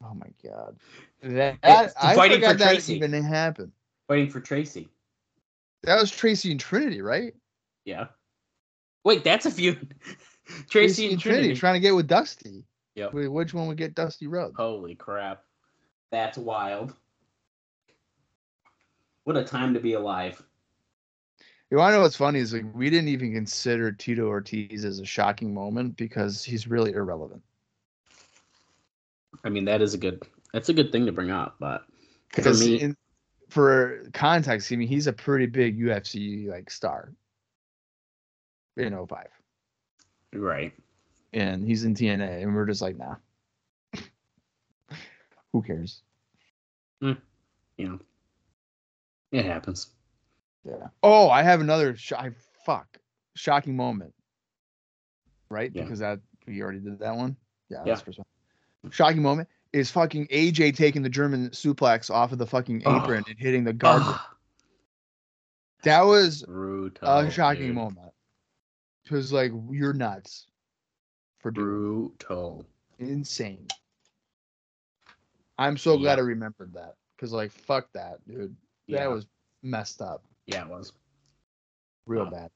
Oh my god. That, It's I fighting forgot for that Tracy. even happened. fighting for Tracy? That was Tracy and Trinity, right? Yeah. Wait, that's a feud. Tracy, and Trinity. trying to get with Dusty. Yep. Wait, Which one would get Dusty Rhodes? Holy crap. That's wild. What a time to be alive. You want to know what's funny is like we didn't even consider Tito Ortiz as a shocking moment because he's really irrelevant. I mean, that is a good. That's a good thing to bring up, but for me, in, for context, I mean he's a pretty big UFC like star in 05. right? And he's in TNA and we're just like, nah. Who cares? Mm, you know, it happens. Yeah. Oh, I have another sh- I fuck shocking moment. Right? Yeah. Because that we already did that one. Yeah, Yeah. That's the first one. Shocking moment is fucking AJ taking the German suplex off of the fucking Oh. apron and hitting the guard. Ah, that was brutal. a shocking dude. moment. Because like you're nuts for doing Brutal. insane. I'm so glad I remembered that. Because like fuck that, dude. Yeah. That was messed up. yeah, it was. Real Wow. bad.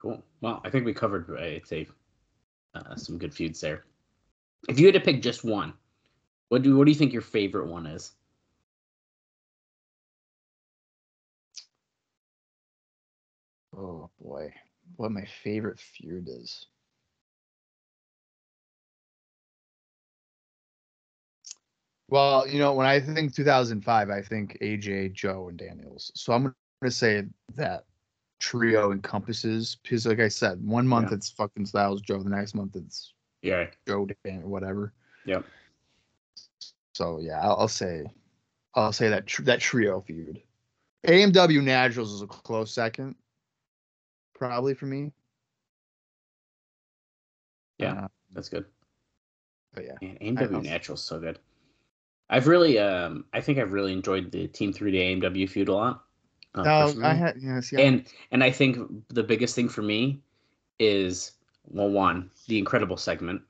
Cool. Well, I think we covered, I'd say, uh, some good feuds there. If you had to pick just one, what do what do you think your favorite one is? Oh boy, what my favorite feud is. Well, you know, when I think 2005, I think AJ, Joe, and Daniels. So I'm going to say that trio encompasses because, like I said, one month Yeah. it's fucking Styles Joe, the next month it's Yeah. Joe, Dan, whatever. Yep. So yeah, I'll, I'll say, I'll say that tr- that trio feud. AMW Naturals is a close second, probably for me. Yeah. Uh, That's good. but yeah, Man, AMW Natural's so good. I've really, um, I think I've really enjoyed the Team 3D AMW feud a lot. uh, no, I had yeah, and and I think the biggest thing for me is well, one, the incredible segment,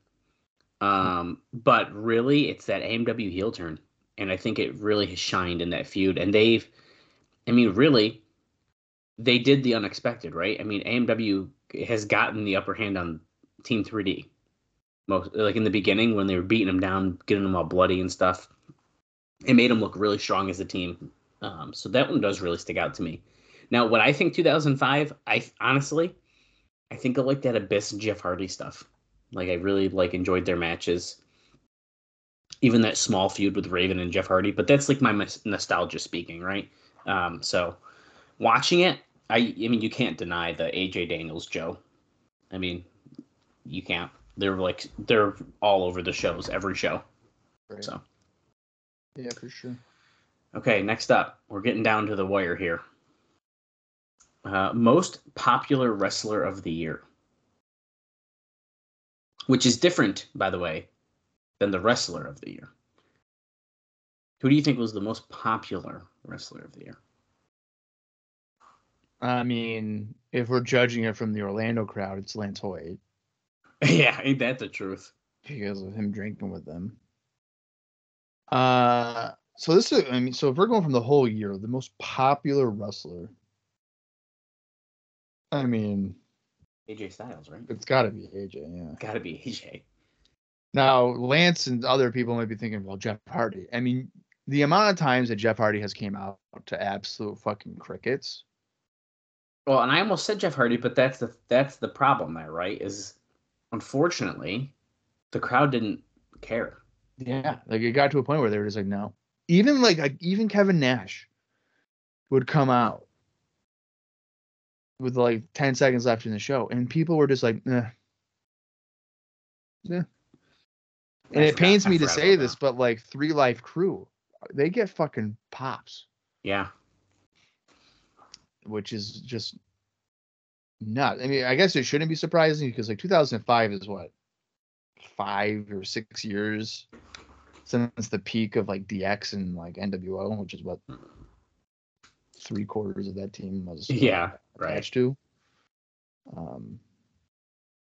um, but really it's that AMW heel turn, and I think it really has shined in that feud. And they've, I mean, really, they did the unexpected, right? I mean, AMW has gotten the upper hand on Team 3D, most like in the beginning when they were beating them down, getting them all bloody and stuff. It made them look really strong as a team. Um, so that one does really stick out to me. Now, what I think 2005, I honestly, I think I like that Abyss and Jeff Hardy stuff. Like I really like enjoyed their matches. Even that small feud with Raven and Jeff Hardy, but that's like my nostalgia speaking, right? Um, so watching it, I I mean you can't deny the AJ Daniels Joe. I mean, you can't. They're like they're all over the shows, every show. right. So yeah, for sure. Okay, next up, we're getting down to the wire here. Uh, most popular wrestler of the year, which is different, by the way, than the wrestler of the year. Who do you think was the most popular wrestler of the year? I mean, if we're judging it from the Orlando crowd, it's Lance Hoyt yeah, ain't that the truth? because of him drinking with them. Uh, so this is, I mean, so if we're going from the whole year, the most popular wrestler, I mean, AJ Styles, right? it's got to be AJ. Yeah. Gotta be AJ. Now, Lance and other people might be thinking, well, Jeff Hardy. I mean, the amount of times that Jeff Hardy has came out to absolute fucking crickets. Well, and I almost said Jeff Hardy, but that's the that's the problem there, right? Is unfortunately the crowd didn't care. Yeah, like it got to a point where they were just like, no. Even like, like even Kevin Nash would come out with like ten seconds left in the show, and people were just like, eh. yeah. And I it forgot- pains me to say this, that. but like Three Live Kru, they get fucking pops, Yeah. which is just not. I mean, I guess it shouldn't be surprising because like 2005 is what five or six years since the peak of like DX and like NWO, which is what three quarters of that team was Yeah, right. attached to. Um,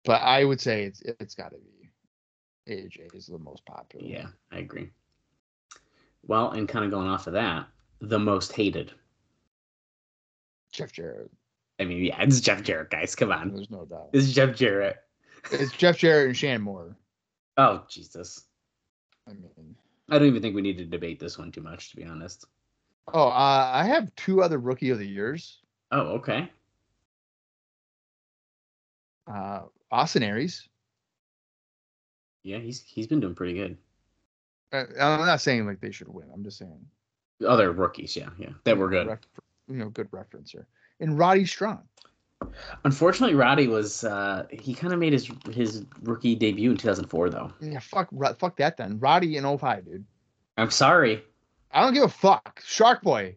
but I would say it's it's got to be AJ is the most popular. Yeah, I agree. Well, and kind of going off of that, the most hated. Jeff Jarrett. I mean, yeah, it's Jeff Jarrett, guys. Come on. There's no doubt. It's Jeff Jarrett. It's Jeff Jarrett and Shan Moore. Oh, Jesus. I mean, I don't even think we need to debate this one too much, to be honest. oh, uh, I have two other rookie of the years. Oh, okay. Uh, Austin Aries. Yeah, he's he's been doing pretty good. Uh, I'm not saying like they should win. I'm just saying Other rookies, yeah, yeah, that were good. You know, good referencer. And Roddy Strong. Unfortunately, Roddy was uh he kind of made his his rookie debut in 2004, though. Yeah, fuck, fuck that then. Roddy in 05, dude. I'm sorry. I don't give a fuck. Shark Boy,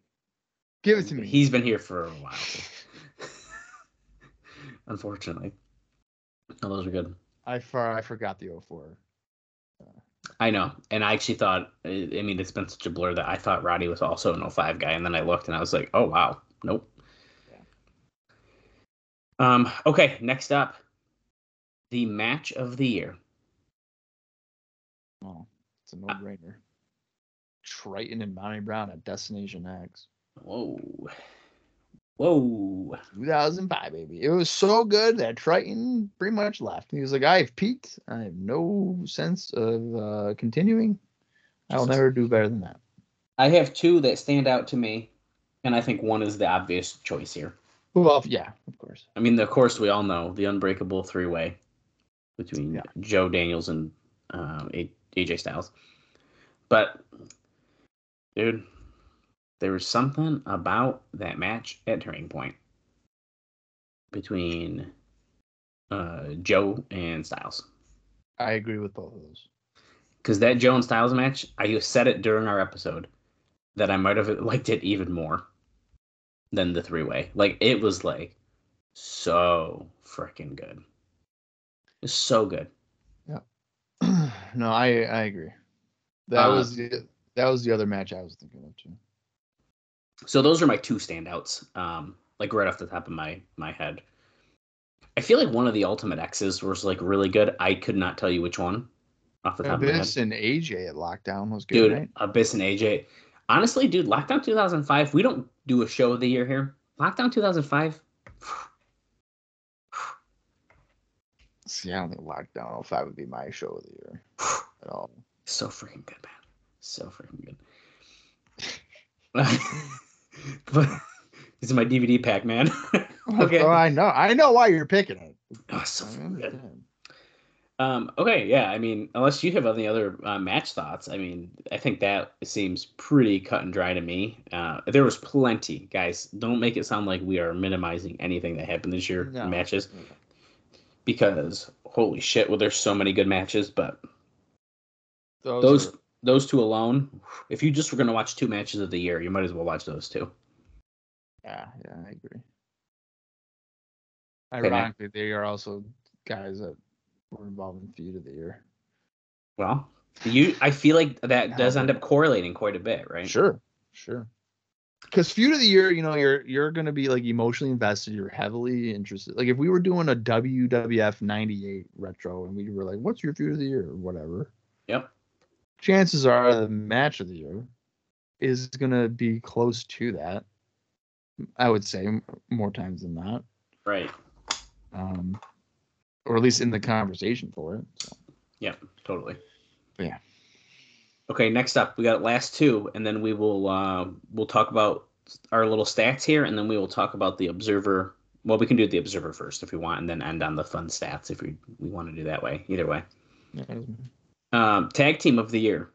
give it to me. He's been here for a while. Unfortunately, oh, those are good. I for, I forgot the 04. I know, and I actually thought. I mean, it's been such a blur that I thought Roddy was also an 05 guy, and then I looked and I was like, oh wow, nope. Um. Okay, next up, the match of the year. Oh, it's a no-brainer. Trytan and Bonnie Brown at Destination X. Whoa, whoa. 2005, baby. It was so good that Trytan pretty much left. He was like, I've peaked. I have no sense of uh, continuing. I will never do better than that. I have two that stand out to me, and I think one is the obvious choice here. Well, yeah, of course. I mean, of course, we all know the unbreakable three way between Yeah. Joe Daniels and um, A- AJ Styles. But, dude, there was something about that match at Turning Point between uh, Joe and Styles. I agree with both of those. Because that Joe and Styles match, I said it during our episode that I might have liked it even more than the three way. Like, it was like so freaking good. It's so good. Yeah. no, I I agree. That Uh, was the that was the other match I was thinking of too. So those are my two standouts. Um, like right off the top of my my head. I feel like one of the Ultimate X's was like really good. I could not tell you which one off the top of my head. Abyss and AJ at lockdown was good, Dude, right? Abyss and AJ. Honestly, dude, Lockdown 2005. We don't do a show of the year here. Lockdown 2005. See, I don't think lockdown 05 would be my show of the year at all. So freaking good, man. So freaking good. but this is my DVD pack, man. okay. Oh, I know. I know why you're picking it. Oh, so good. Um, okay, yeah. I mean, unless you have any other uh, match thoughts, I mean, I think that seems pretty cut and dry to me. Uh, there was plenty, guys. Don't make it sound like we are minimizing anything that happened this year No. in matches, because holy shit, well, there's so many good matches. But Those, those are- those two alone, if you just were gonna watch two matches of the year, you might as well watch those two. yeah, yeah, I agree. Ironically, they are also guys that were involved in feud of the year. Well, you, I feel like that does end up correlating quite a bit, right? Sure, sure. Because feud of the year, you know, you're you're gonna be like emotionally invested. You're heavily interested. Like if we were doing a WWF '98 retro and we were like, "What's your feud of the year?" or whatever, Yep. Chances are the match of the year is gonna be close to that. I would say more times than not, Right. um, or at least in the conversation for it. So. Yep, totally. Yeah. Okay, next up, we got last two, and then we will uh, we'll talk about our little stats here, and then we will talk about the observer. Well, we can do the observer first if we want, and then end on the fun stats if we we want to do that way. Either way, um, tag team of the year.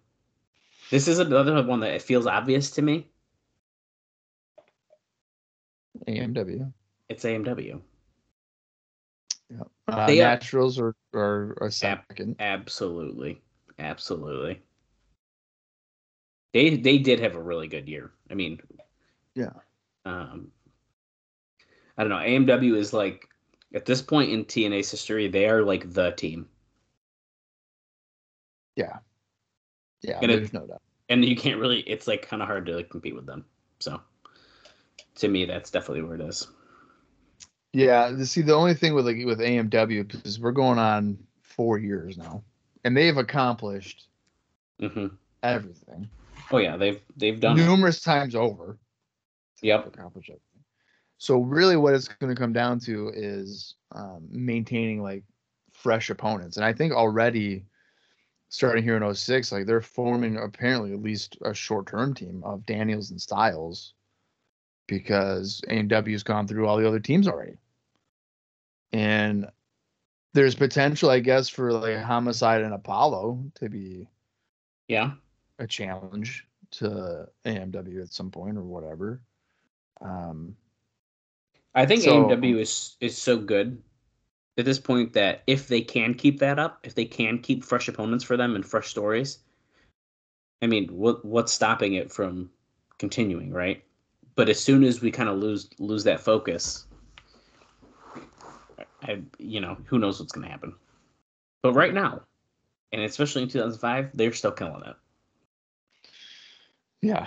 This is another one that it feels obvious to me. AMW. It's AMW. Yeah. Uh, They naturals are are a second. Absolutely, absolutely. They they did have a really good year. I mean, Yeah. Um, I don't know. AMW is like at this point in TNA's history, they are like the team, Yeah. Yeah, And it- no doubt. and you can't really. It's like kind of hard to like, compete with them. So, to me, that's definitely where it is. Yeah, see the only thing with like with AMW is we're going on four years now, and they've accomplished hmm everything Oh yeah, they've they've done. it. numerous times over. Yep. accomplish everything. So really, what it's going to come down to is um, maintaining like fresh opponents, and I think already starting here in 06, like they're forming apparently at least a short-term team of Daniels and Styles because AMW's gone through all the other teams already. And there's potential, I guess, for like Homicide and Apollo to be Yeah. a challenge to AMW at some point or whatever. Um, I think So- AMW is is so good at this point that if they can keep that up, if they can keep fresh opponents for them and fresh stories, I mean, what what's stopping it from continuing, right? But as soon as we kind of lose lose that focus, I you know who knows what's going to happen. But right now, and especially in 2005, they're still killing it. yeah,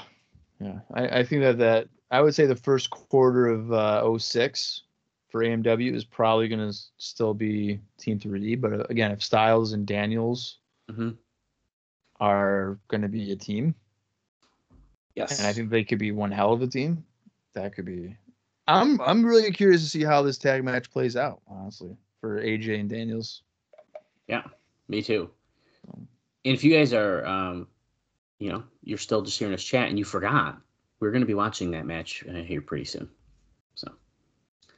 yeah. I, I think that that I would say the first quarter of uh, 06 for AMW is probably going to still be Team 3D. But uh, again, if Styles and Daniels hmm are going to be a team, Yes, and I think they could be one hell of a team, that could be. I'm I'm really curious to see how this tag match plays out. Honestly, for AJ and Daniels. Yeah, me too. Um, And if you guys are, um, you know, you're still just hearing us chat and you forgot, we're going to be watching that match uh, here pretty soon.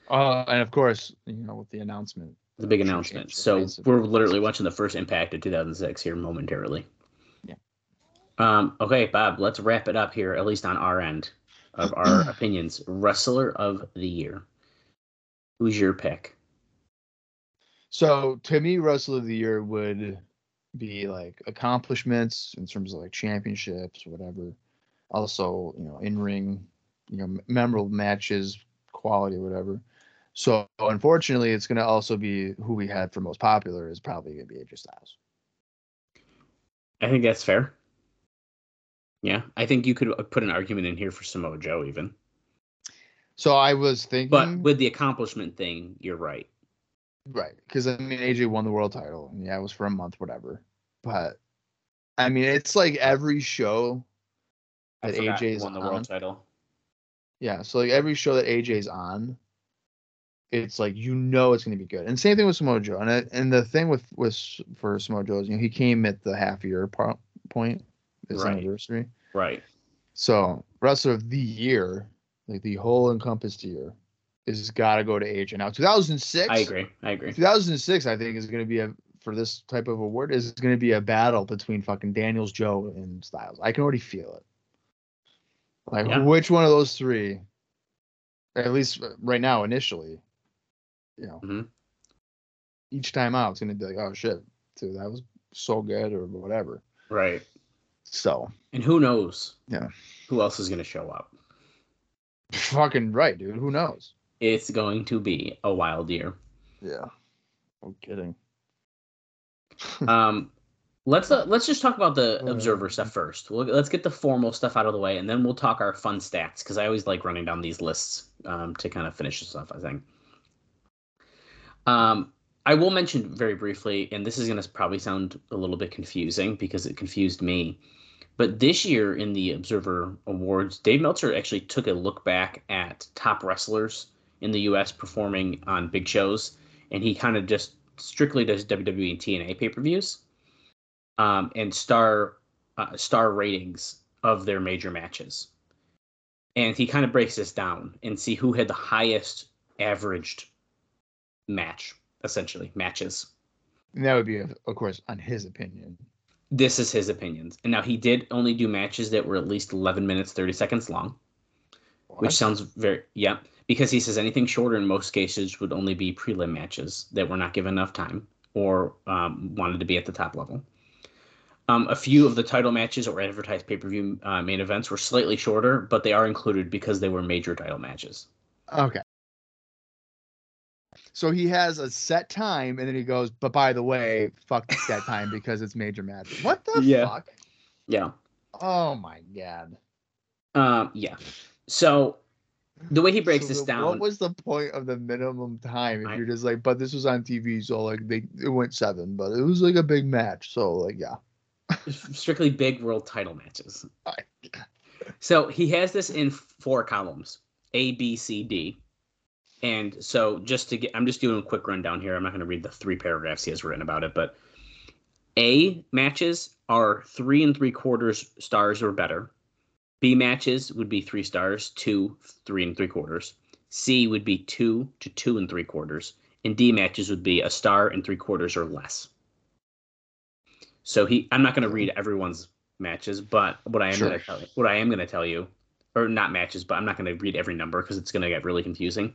So Uh, and of course, you know, with the announcement. the big announcement. So we're literally watching the first Impact of 2006 here momentarily. Yeah. Um, okay, Bob, let's wrap it up here, at least on our end of our opinions. Wrestler of the year. Who's your pick? So to me, wrestler of the year would be like accomplishments in terms of like championships whatever. Also, you know, in ring, you know, memorable matches, quality, whatever. So unfortunately, it's going to also be who we had for most popular is probably going to be AJ Styles. I think that's fair. Yeah, I think you could uh, put an argument in here for Samoa Joe even. So I was thinking, but with the accomplishment thing, you're right. Right, because I mean AJ won the world title, and yeah, it was for a month, whatever. But I mean, it's like every show that AJ's won the on, world title. Yeah, so like every show that AJ's on, it's like you know it's going to be good. And same thing with Samoa Joe. And it, and the thing with with for Samoa Joe is you know he came at the half year point, his Right. anniversary. Right. So wrestler of the year, like the whole encompassed year, is got to go to AJ. Now 2006. I agree. I agree. 2006, I think, is going to be a for this type of award is going to be a battle between fucking Daniels, Joe, and Styles. I can already feel it. Like Yeah. which one of those three, at least uh, right now, initially, you know, Mhm. each time out, it's going to be like, oh shit, dude, that was so good or whatever. Right. So And who knows? Yeah. Who else is going to show up? fucking right, dude. Who knows? It's going to be a wild year. Yeah. No kidding. Um, let's uh, let's just talk about the observer stuff first. We'll, let's get the formal stuff out of the way, and then we'll talk our fun stats because I always like running down these lists um, to kind of finish this off. I think. Um, I will mention very briefly, and this is going to probably sound a little bit confusing because it confused me. But this year in the Observer Awards, Dave Meltzer actually took a look back at top wrestlers in the U.S. performing on big shows, and he kind of just strictly does WWE and TNA pay per views, um, and star uh, star ratings of their major matches, and he kind of breaks this down and see who had the highest averaged match, essentially matches. And that would be, of of course, on his opinion. This is his opinions, and now he did only do matches that were at least eleven minutes thirty seconds long. What? which sounds very yeah because he says anything shorter in most cases would only be prelim matches that were not given enough time or um, wanted to be at the top level um, a few of the title matches or advertised pay-per-view uh, main events were slightly shorter but they are included because they were major title matches Okay. So he has a set time, and then he goes, "But by the way, fuck that time because it's major match." What the Yeah. fuck? yeah Oh my god. um, yeah so the way he breaks So this the- down What was the point of the minimum time if I- you're just like, but this was on TV, so like they it went seven, but it was like a big match, so like yeah. strictly big world title matches. I- So he has this in four columns A, B, C, D. And so just to get, I'm just doing a quick rundown here. I'm not going to read the three paragraphs he has written about it, but A matches are three and three quarters stars or better. B matches would be three stars, two, three and three quarters. C would be two to two and three quarters. And D matches would be a star and three quarters or less. So he, I'm not going to read everyone's matches, but what I am Sure. going to tell you, what I am going to tell you, or not matches, but I'm not going to read every number because it's going to get really confusing.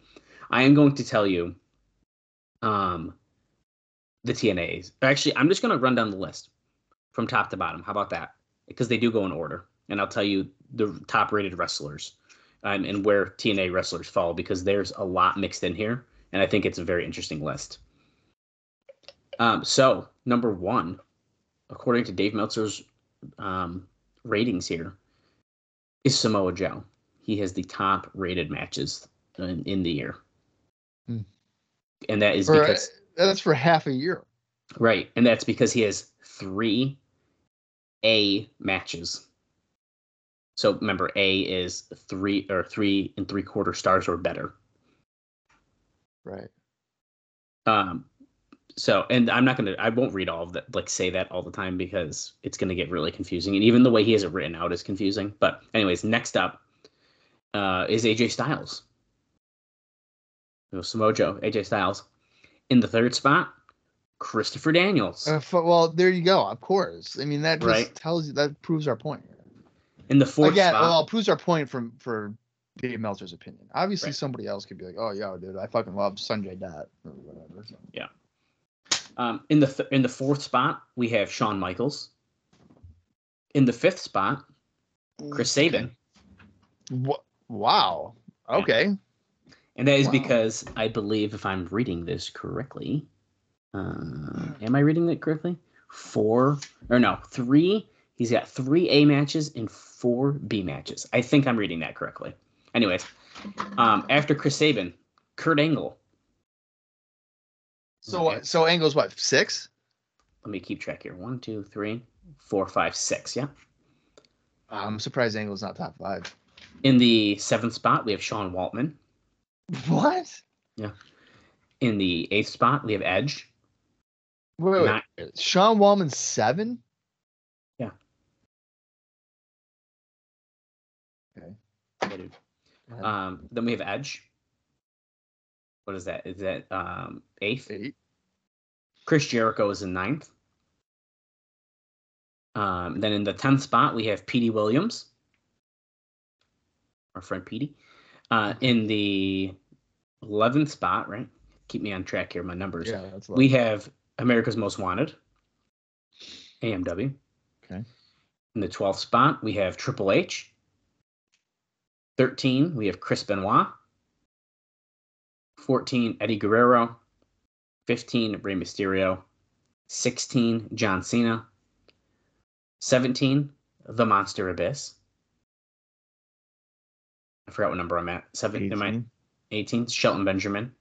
I am going to tell you, um, the TNAs. Actually, I'm just going to run down the list from top to bottom. How about that? Because they do go in order, and I'll tell you the top-rated wrestlers and, and where TNA wrestlers fall because there's a lot mixed in here, and I think it's a very interesting list. Um, so number one, according to Dave Meltzer's um, ratings here, is Samoa Joe. He has the top rated matches in, in the year. Hmm. And that is For, because that's for half a year. right, and that's because he has three A matches. So remember, A is three or three and three quarter stars or better. Right. Um, so, and I'm not gonna, I won't read all of that, like say that all the time because it's gonna get really confusing, and even the way he has it written out is confusing. But, anyways, next up uh, is AJ Styles. Samoa Joe, AJ Styles. In the third spot, Christopher Daniels. Uh, well, there you go. Of course. I mean, that just Right. tells you that proves our point. In the fourth Again, spot, well, proves our point from for Dave Meltzer's opinion. Obviously, Right. somebody else could be like, "Oh, yeah, dude, I fucking love Sanjay Dutt or whatever." So. um, in the th- in the fourth spot, we have Shawn Michaels. In the fifth spot, Chris Sabin. Wow. Yeah. And that is Wow. because I believe, if I'm reading this correctly, uh, am I reading that correctly? Four or no, three. He's got three A matches and four B matches. I think I'm reading that correctly. Anyways, um, after Chris Sabin, Kurt Angle. So Okay. so Angle's what six? Let me keep track here. One, two, three, four, five, six. Yeah. I'm surprised Angle's not top five. In the seventh spot, we have Sean Waltman. What? Yeah. In the eighth spot, we have Edge. Wait, wait, Not- wait. Sean Waltman seven? Yeah. Okay. Yeah. Um, then we have Edge. What is that? Is that um, eighth? Eight. Chris Jericho is in ninth. Um, then in the tenth spot we have Petey Williams, our friend Petey. Uh, in the eleventh spot, right? Keep me on track here. My numbers. Yeah, that's low. We have America's Most Wanted, AMW. Okay. In the 12th spot, we have Triple H. 13, we have Chris Benoit. 14, Eddie Guerrero. 15, Rey Mysterio. 16, John Cena. 17, The Monster Abyss. I forgot what number I'm at. Seven, am I 18. 18, Shelton Benjamin.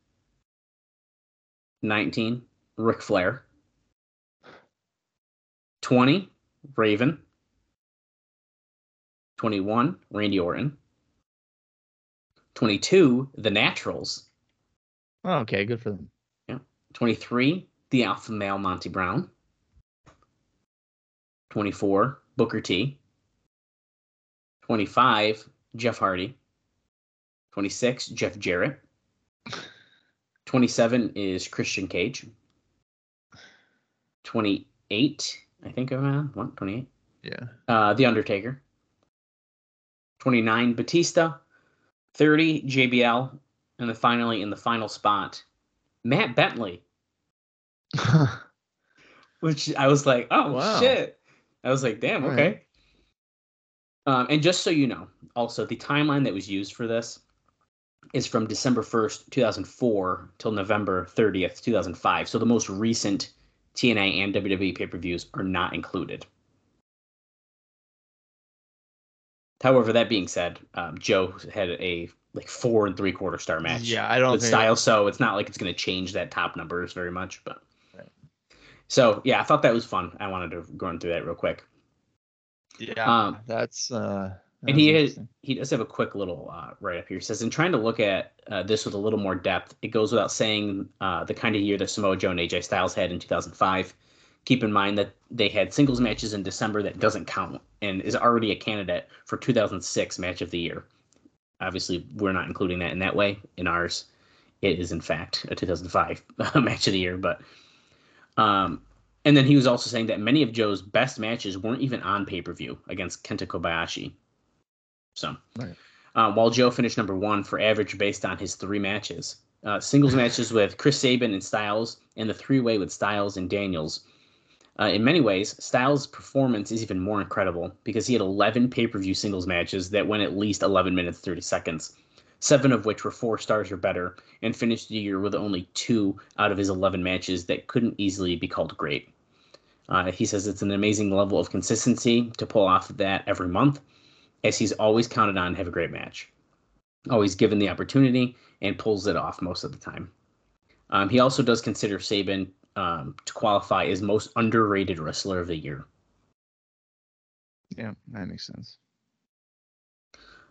19, Ric Flair. 20, Raven. 21, Randy Orton. 22, The Naturals. Oh, okay, good for them. Yeah. 23, The Alpha Male Monty Brown. 24, Booker T. 25, Jeff Hardy. 26, Jeff Jarrett. 27 is Christian Cage. 28, I think I'm on. What, 28? Yeah. Uh, The Undertaker. 29, Batista. 30, JBL. And then finally, in the final spot, Matt Bentley, which I was like, oh, Wow. shit. I was like, damn, All okay. right. Um, and just so you know, also, the timeline that was used for this is from December 1st, 2004 till November 30th, 2005. So the most recent TNA and WWE pay per views are not included. However, that being said, um, Joe had a like four and three quarter star match yeah, I don't style, so it's not like it's going to change that top numbers very much. But Right. so yeah, I thought that was fun. I wanted to run through that real quick. Yeah, Um, that's uh and he has, he does have a quick little uh, write up here. He says, in trying to look at uh, this with a little more depth, it goes without saying uh, the kind of year that Samoa Joe and AJ Styles had in 2005. Keep in mind that they had singles matches in December that doesn't count and is already a candidate for 2006 match of the year. Obviously, we're not including that in that way. In ours, it is in fact a 2005 match of the year. But um, and then he was also saying that many of Joe's best matches weren't even on pay per view against Kenta Kobayashi. So, Right. uh, while Joe finished number one for average based on his three matches, uh, singles matches with Chris Sabin and Styles, and the three way with Styles and Daniels. Uh, in many ways, Styles' performance is even more incredible because he had 11 pay per view singles matches that went at least 11 minutes 30 seconds, seven of which were four stars or better, and finished the year with only two out of his 11 matches that couldn't easily be called great. Uh, he says it's an amazing level of consistency to pull off that every month, as he's always counted on to have a great match. Always given the opportunity and pulls it off most of the time. Um, he also does consider Sabin um, to qualify as most underrated wrestler of the year. Yeah, that makes sense.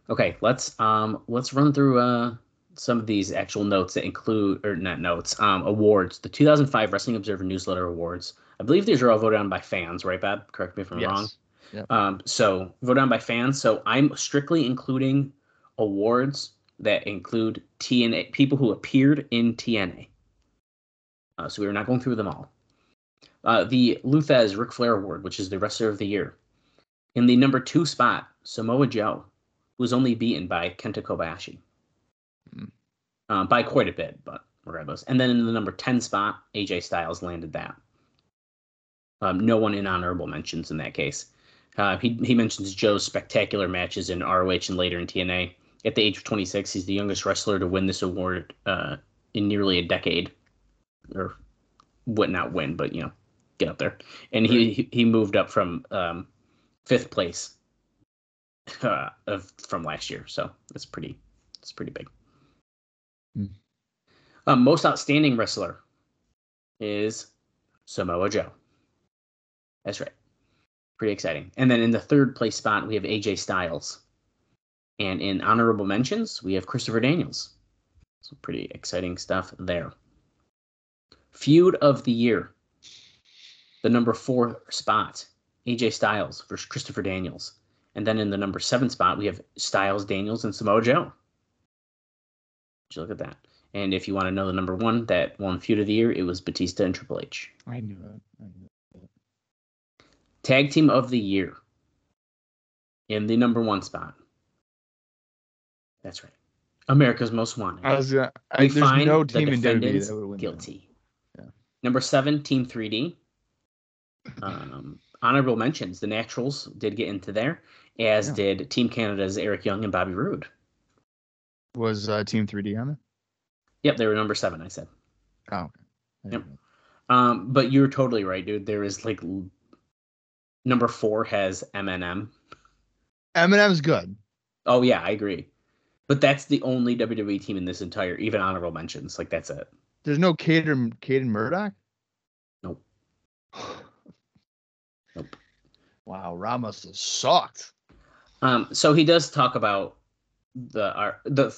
Okay, let's um let's run through uh some of these actual notes that include or not notes um awards. The 2005 Wrestling Observer Newsletter Awards. I believe these are all voted on by fans, right, Bob? Correct me if I'm wrong. Um, so voted on by fans. So I'm strictly including awards that include TNA people who appeared in TNA. Uh, so we are not going through them all. Uh, the Lou Thesz Ric Flair Award, which is the Wrestler of the Year. In the number two spot, Samoa Joe, who was only beaten by Kenta Kobayashi. Hmm. Um, by quite a bit, but regardless. And then in the number 10 spot, AJ Styles landed that. Um, no one in honorable mentions in that case. Uh, he, he mentions Joe's spectacular matches in ROH and later in TNA. At the age of 26, he's the youngest wrestler to win this award uh, in nearly a decade. Or would not win, but, you know, get up there. And he, he, he moved up from um, fifth place uh, of from last year. So that's pretty, that's pretty big. Hmm. Um, most outstanding wrestler is Samoa Joe. That's right. Pretty exciting. And then in the third place spot, we have AJ Styles. And in honorable mentions, we have Christopher Daniels. So pretty exciting stuff there. Feud of the year. The number four spot, AJ Styles versus Christopher Daniels. And then in the number seven spot, we have Styles, Daniels, and Samoa Joe. Would you look at that? And if you want to know the number one that one feud of the year, it was Batista and Triple H. I knew that. I knew Tag team of the year in the number one spot. That's right. America's Most Wanted. I was gonna. I, we there's find no the team in WWE defendants that would win. that. guilty. Yeah. Number seven, Team 3D. Um, honorable mentions. The Naturals did get into there, as Yeah. did Team Canada's Eric Young and Bobby Roode. Was uh, Team 3D on there? Yep, they were number seven. I said. Oh, okay. Yep. Um, but you're totally right, dude. There is like number four has MNM. Eminem's good. Oh yeah, I agree. But that's the only WWE team in this entire, even honorable mentions. Like that's it. There's no Caden Caden Murdoch. Nope. Nope. Wow, must have sucked. Um, so he does talk about the uh, the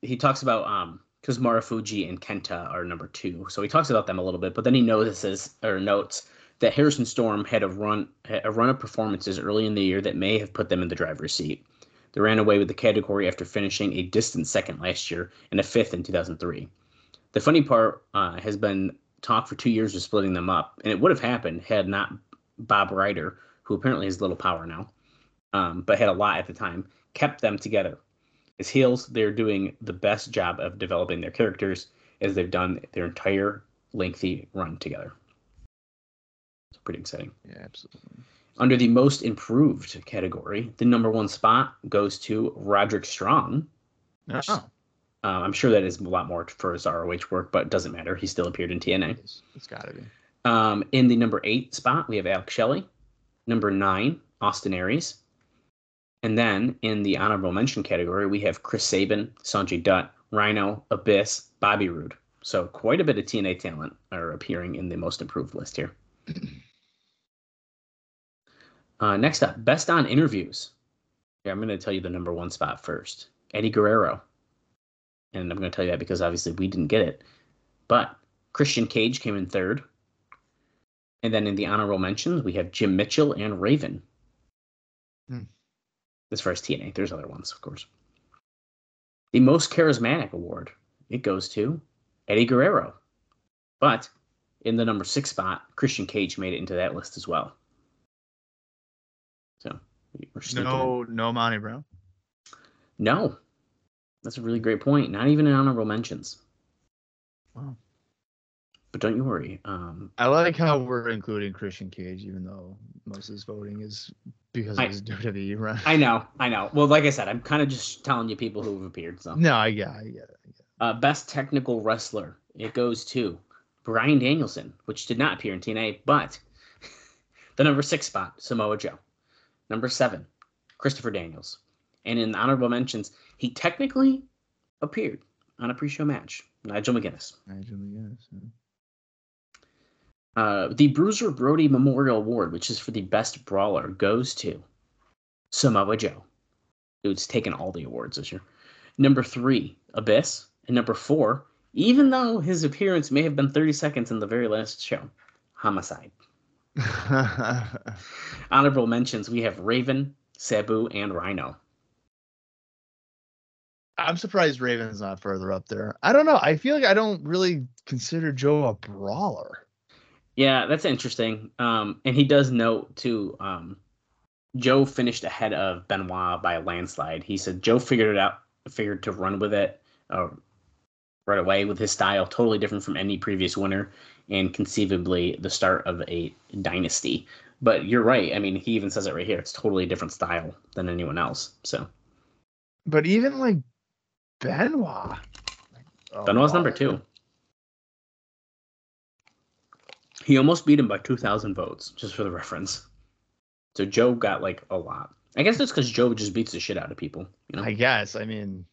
he talks about um because Marufuji and Kenta are number two, so he talks about them a little bit. But then he notices or notes that Harris and Storm had a run a run of performances early in the year that may have put them in the driver's seat. They ran away with the category after finishing a distant second last year and a fifth in 2003. The funny part uh, has been talk for two years of splitting them up, and it would have happened had not Bob Ryder, who apparently has little power now, um, but had a lot at the time, kept them together. As heels, they're doing the best job of developing their characters as they've done their entire lengthy run together. It's pretty exciting. Yeah, absolutely. Under the most improved category, the number one spot goes to Roderick Strong. Oh, Uh, I'm sure that is a lot more for his ROH work, but it doesn't matter. He still appeared in TNA. it's, it's got to be. Um, in the number eight spot, we have Alex Shelley. Number nine, Austin Aries. And then in the honorable mention category, we have Chris Sabin, Sanjay Dutt, Rhino, Abyss, Bobby Roode. So quite a bit of TNA talent are appearing in the most improved list here. Uh, next up, best on interviews. Yeah, I'm going to tell you the number one spot first. Eddie Guerrero. And I'm going to tell you that because obviously we didn't get it. But Christian Cage came in third. And then in the honorable mentions, we have Jim Mitchell and Raven. Hmm. As far as TNA, there's other ones, of course. The most charismatic award, it goes to Eddie Guerrero. But in the number six spot, Christian Cage made it into that list as well. So in. No, no Monty Brown. No. That's a really great point. Not even in honorable mentions. Wow. But don't you worry. Um, I like how we're including Christian Cage, even though most of his voting is because I- of his WWE run. I know, I know. Well, like I said, I'm kind of just telling you people who have appeared. So, no, I get, I get it. I get it. uh, best technical wrestler, it goes to Bryan Danielson, which did not appear in TNA, but the number six spot, Samoa Joe. Number seven, Christopher Daniels. And in honorable mentions, he technically appeared on a pre-show match, Nigel McGuinness. Nigel McGuinness. yeah. Uh, the Bruiser Brody Memorial Award, which is for the best brawler, goes to Samoa Joe, who's taken all the awards this year. Number three, Abyss. And number four, even though his appearance may have been 30 seconds in the very last show, Homicide. Honorable mentions we have Raven, Sabu, and Rhino. I'm surprised Raven's not further up there. I don't know. I feel like I don't really consider Joe a brawler. Yeah, that's interesting. Um, and he does note too. Um, Joe finished ahead of Benoit by a landslide. He said Joe figured it out, figured to run with it uh, right away with his style, totally different from any previous winner, and conceivably the start of a dynasty. But you're right. I mean, he even says it right here. It's totally a different style than anyone else. So But even like Benoit. Oh, Benoit's number oh, two. He almost beat him by 2,000 votes, just for the reference. So Joe got like a lot. I guess that's because Joe just beats the shit out of people. You know? I guess. I mean,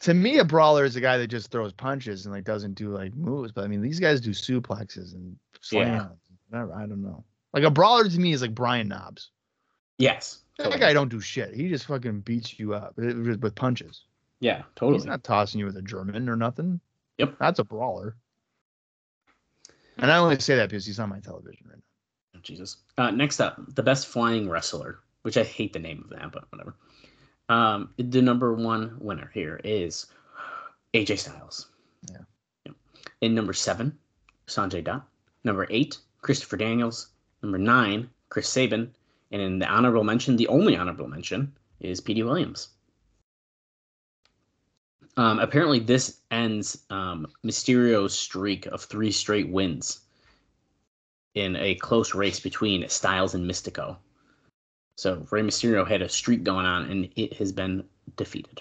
to me, a brawler is a guy that just throws punches and like doesn't do like moves. But I mean, these guys do suplexes and slams. Yeah. Whatever. I don't know. Like a brawler to me is like Brian Knobbs. yes. That guy don't do shit. He just fucking beats you up with with punches. Yeah, totally. He's not tossing you with a German or nothing. Yep. That's a brawler. And I only say that because he's on my television right now. Oh, Jesus. Uh, next up, the best flying wrestler, which I hate the name of that, but whatever. Um, the number one winner here is AJ Styles. Yeah. Yep. In number seven, Sanjay Dutt. Number eight, Christopher Daniels. Number nine, Chris Sabin. And in the honorable mention, the only honorable mention is Petey Williams. Um, apparently, this ends um, Mysterio's streak of three straight wins in a close race between Styles and Mystico. So Rey Mysterio had a streak going on, and it has been defeated.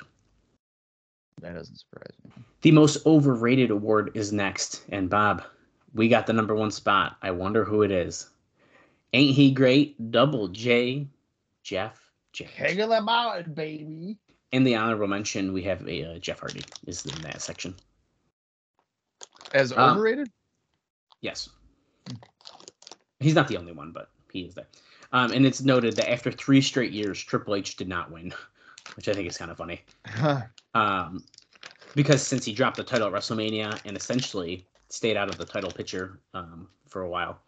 That doesn't surprise me. The most overrated award is next, and Bob, we got the number one spot. I wonder who it is. Ain't he great? Double J, Jeff. Haggle about it, baby. In the honorable mention, we have a uh, Jeff Hardy is in that section. As Um, overrated? Yes. He's not the only one, but he is there. Um, and it's noted that after three straight years, Triple H did not win, which I think is kind of funny. Um, because since he dropped the title at WrestleMania and essentially stayed out of the title picture um, for a while,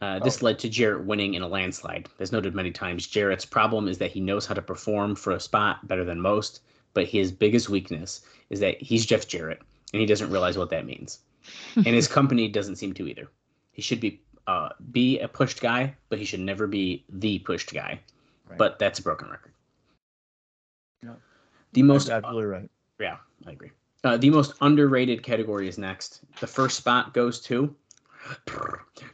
uh, this Oh. led to Jarrett winning in a landslide. As noted many times, Jarrett's problem is that he knows how to perform for a spot better than most, but his biggest weakness is that he's Jeff Jarrett and he doesn't realize what that means. and his company doesn't seem to either. He should be uh, be a pushed guy, but he should never be the pushed guy. Right. But that's a broken record. Yeah. The most That's absolutely right. yeah, I agree. Uh, the most underrated category is next. The first spot goes to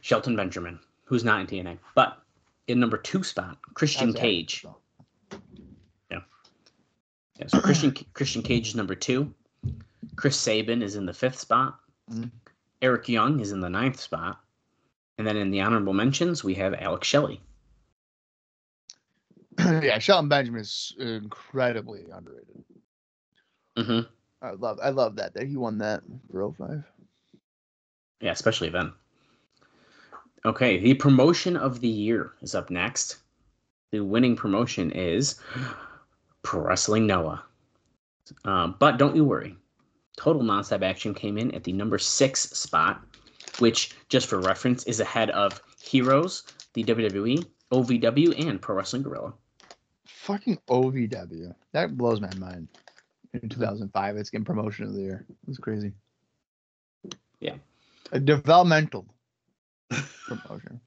Shelton Benjamin, who's not in TNA. But in number two spot, Christian How's that? Cage. Yeah, so Christian Christian Cage is number two. Chris Sabin is in the fifth spot. Mhm. Eric Young is in the ninth spot. And then in the honorable mentions, we have Alex Shelley. yeah, Shelton Benjamin is incredibly underrated. hmm I love I love that that he won that for 05. Yeah, especially then. Okay, the promotion of the year is up next. The winning promotion is Pro Wrestling Noah. Um, but don't you worry. Total Nonstop Action came in at the number six spot, which, just for reference, is ahead of Heroes, the WWE, OVW, and Pro Wrestling Guerrilla. Fucking OVW. That blows my mind. In 2005, it's getting promotion of the year. It's crazy. Yeah. A developmental promotion.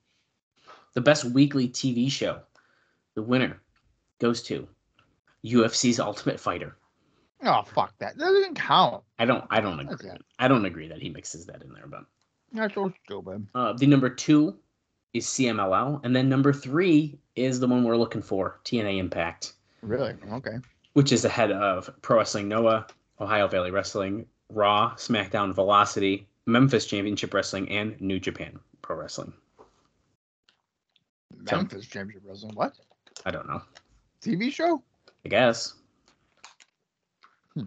The best weekly TV show, the winner, goes to UFC's Ultimate Fighter. Oh fuck that. That doesn't count. I don't, I don't agree. I don't agree that he mixes that in there, but That's so stupid. Uh, the number two is CMLL, and then number three is the one we're looking for, TNA Impact, Really? Okay. which is ahead of Pro Wrestling Noah, Ohio Valley Wrestling, Raw, SmackDown, Velocity, Memphis Championship Wrestling, and New Japan Pro Wrestling. So- Memphis Championship Wrestling. What? I don't know. TV show? I guess. Hmm.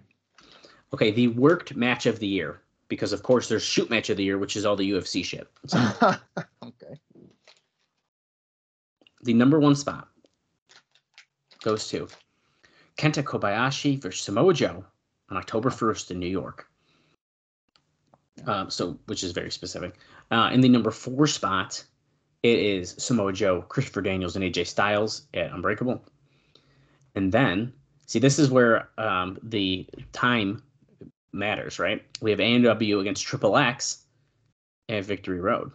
Okay, the worked match of the year, because of course there's shoot match of the year, which is all the UFC shit. So okay. the number one spot goes to Kenta Kobayashi versus Samoa Joe on October 1st in New York. Um, so, which is very specific. Uh, in the number four spot, it is Samoa Joe, Christopher Daniels, and AJ Styles at Unbreakable. And then, see, this is where um, the time matters, right? We have AMW against Triple X At Victory Road.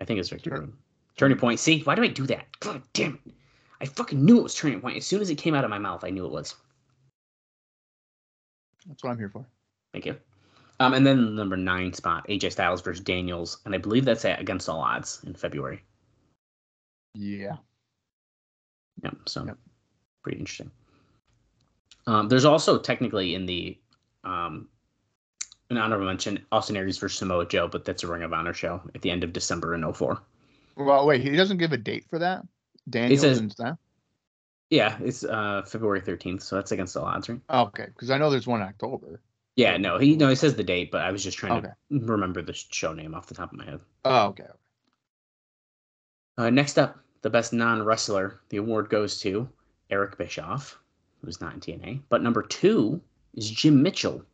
I think it's Victory. Road. Turning Point. See, why do I do that? God damn it. I fucking knew it was Turning Point. As soon as it came out of my mouth, I knew it was. That's what I'm here for. Thank you. Um, and then the number nine spot, AJ Styles versus Daniels, and I believe that's at against all odds in February. Yeah. Yeah, so Yep. pretty interesting. Um, there's also technically in the um, an honorable mention Austin Aries versus Samoa Joe, but that's a Ring of Honor show at the end of December in 04. Well, wait, he doesn't give a date for that. Daniels says- and stuff. Yeah, it's uh, February 13th, so that's against all odds, right? Okay, because I know there's one in October. Yeah, no, he no, he says the date, but I was just trying Okay. to remember the show name off the top of my head. Oh, okay. Uh, next up, the best non wrestler. The award goes to Eric Bischoff, who's not in TNA. But number two is Jim Mitchell.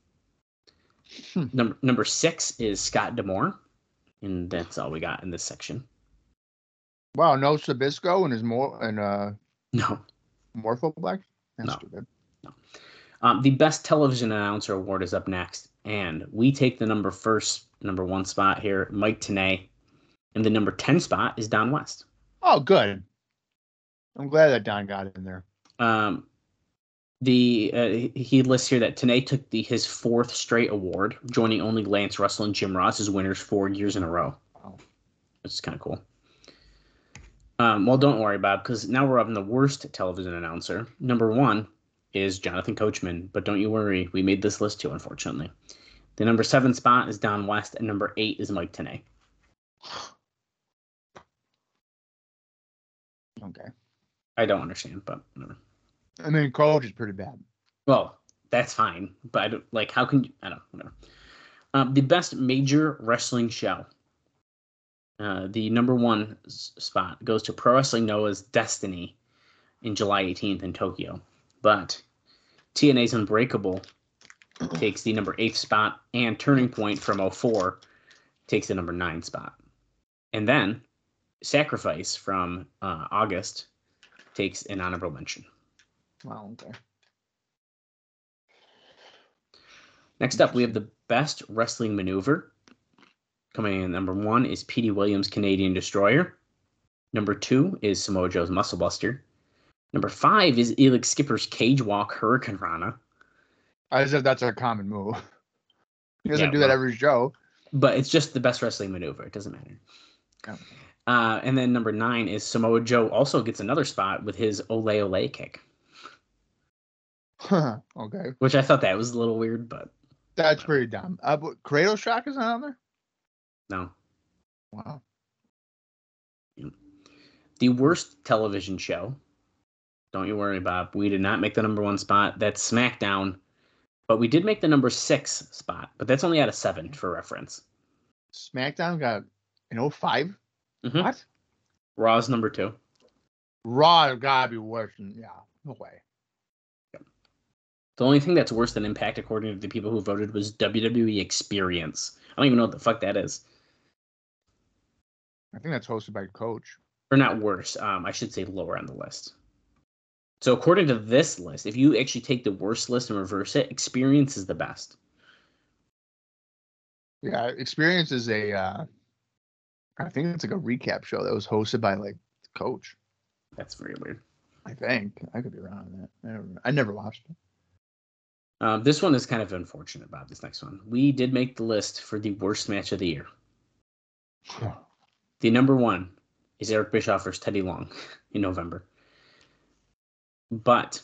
Hmm. Number number six is Scott D'Amore, and that's all we got in this section. Wow, no Sabisco and his more and uh No, Morpho Black. That's No. stupid. Um, the best television announcer award is up next, and we take the number first, number one spot here, Mike Tenay, and the number ten spot is Don West. Oh, good. I'm glad that Don got in there. Um, the uh, he- lists here that Tenay took the his fourth straight award, joining only Lance Russell and Jim Ross as winners four years in a row. Wow. Is kind of cool. Um, well, don't worry, Bob, because now we're up in the worst television announcer. Number one is Jonathan Coachman, but don't you worry, we made this list too, unfortunately. The number seven spot is Don West, and number eight is Mike Tenay. Okay. I don't understand, but whatever. I mean, Coach is pretty bad. Well, that's fine, but I don't like. How can you? I don't. know, Um, the best major wrestling show. Uh, the number one spot goes to Pro Wrestling Noah's Destiny in July 18th in Tokyo, but TNA's Unbreakable takes the number eighth spot, and Turning Point from 04 takes the number nine spot, and then Sacrifice from uh, August takes an honorable mention. Wow. Okay. Next up, we have the best wrestling maneuver. Coming in number one is Petey Williams' Canadian Destroyer. Number two is Samoa Joe's Muscle Buster. Number five is Elix Skipper's Cage Walk Hurricane Rana. As if that's a common move. He doesn't Yeah, do that well- every show. But it's just the best wrestling maneuver. It doesn't matter. Oh. Uh, and then number nine is Samoa Joe also gets another spot with his Ole Ole kick, okay. which I thought that was a little weird, but That's pretty dumb. Uh, but Cradle Shock is not on there? no. Wow. The worst television show. Don't you worry, Bob. We did not make the number one spot. That's SmackDown. But we did make the number six spot, but that's only out of seven for reference. SmackDown got an 05? Mhm. What? Raw's number two. Raw gotta be worse than yeah. No way. The only thing that's worse than Impact, according to the people who voted, was WWE Experience. I don't even know what the fuck that is. I think that's hosted by Coach. Or not worse. Um, I should say lower on the list. So according to this list, if you actually take the worst list and reverse it, Experience is the best. Yeah, Experience is a. Uh, I think it's like a recap show that was hosted by like Coach. That's very weird. I think I could be wrong on that. I never, I never watched it. Um, this one is kind of unfortunate about this next one. We did make the list for the worst match of the year. The number one is Eric Bischoff versus Teddy Long in November. But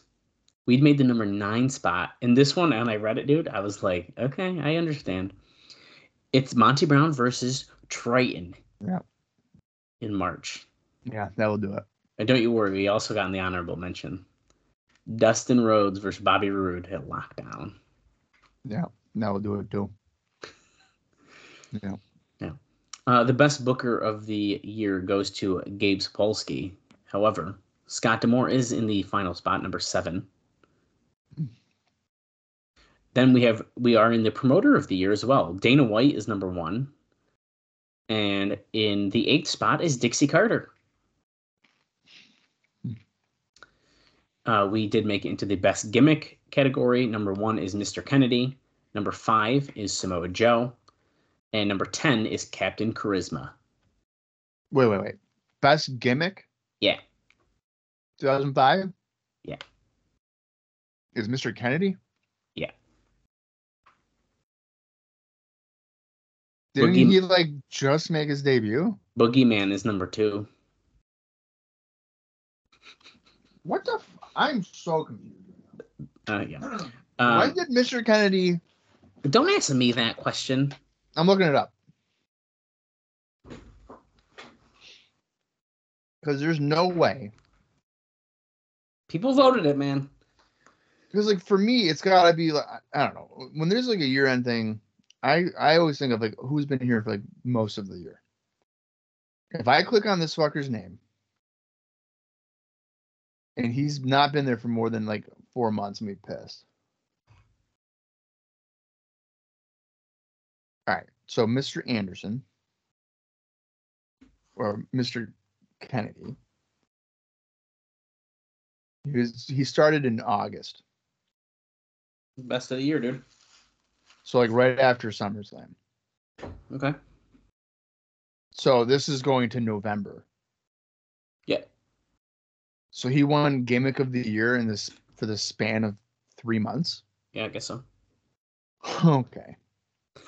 we'd made the number nine spot. And this one, and I read it, dude, I was like, okay, I understand. It's Monty Brown versus Trytan. Yeah. In March. yeah, that will do it. And don't you worry, we also got in the honorable mention. Dustin Rhodes versus Bobby Roode at Lockdown. Yeah, that will do it too. Yeah. Uh, the best booker of the year goes to Gabe Sapolsky. However, Scott D'Amore is in the final spot, number seven. Then we have we are in the promoter of the year as well. Dana White is number one, and in the eighth spot is Dixie Carter. Uh, we did make it into the best gimmick category. Number one is Mr. Kennedy. Number five is Samoa Joe. And number 10 is Captain Charisma. Wait, wait, wait. Best gimmick? Yeah. 2005? Yeah. Is Mr. Kennedy? Yeah. Didn't he like just make his debut? Boogeyman is number two. What the? F- I'm so confused. Uh, yeah. Why Um, did Mr. Kennedy? don't ask me that question. I'm looking it up. Because there's no way. People voted it, man. Because like for me, it's gotta be like I don't know. When there's like a year end thing, I I always think of like who's been here for like most of the year. If I click on this fucker's name, and he's not been there for more than like four months, I'm pissed. All right, so Mr. Anderson or Mr. Kennedy. He was he started in August. Best of the year, dude. So like right after SummerSlam. Okay. So this is going to November. Yeah. So he won gimmick of the year in this for the span of three months. Yeah, I guess so. Okay.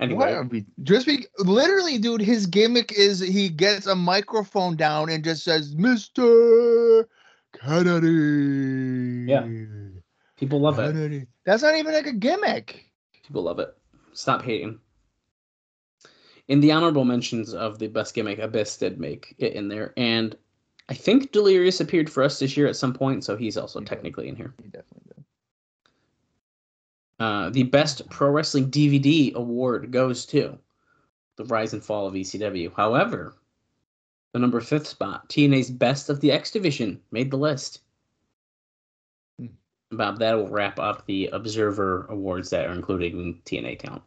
Anyway, What be just be literally, dude? His gimmick is he gets a microphone down and just says, "Mr. Kennedy." Yeah. people love it. Kennedy. That's not even like a gimmick. People love it. Stop hating. In the honorable mentions of the best gimmick, Abyss did make it in there, and I think Delirious appeared for us this year at some point, so he's also He did. technically in here. He definitely did. Uh, the best pro wrestling DVD award goes to the Rise and Fall of ECW. However, the number fifth spot, TNA's Best of the X Division, made the list. Hmm. Bob, that will wrap up the Observer awards that are included in TNA count.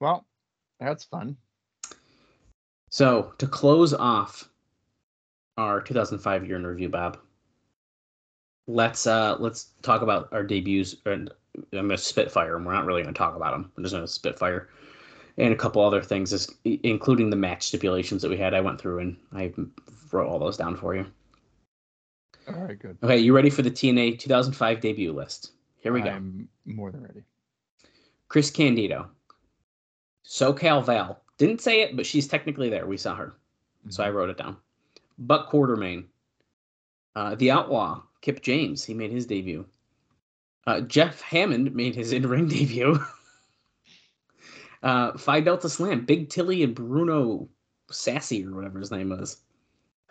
Well, that's fun. So to close off our 2005 year in review, Bob, let's uh let's talk about our debuts. And I'm gonna Spitfire, and we're not really gonna talk about them. I'm just gonna Spitfire and a couple other things, is- including the match stipulations that we had. I went through and I wrote all those down for you. All right, good. Okay, you ready for the TNA 2005 debut list? Here we go. I'm more than ready. Chris Candido, SoCal Val. Didn't say it, but she's technically there. We saw her. So I wrote it down. Buck Quartermain. Uh, the Outlaw, Kip James, he made his debut. Uh, Jeff Hammond made his in ring debut. Uh, Phi Delta Slam, Big Tilly and Bruno Sassi, or whatever his name was.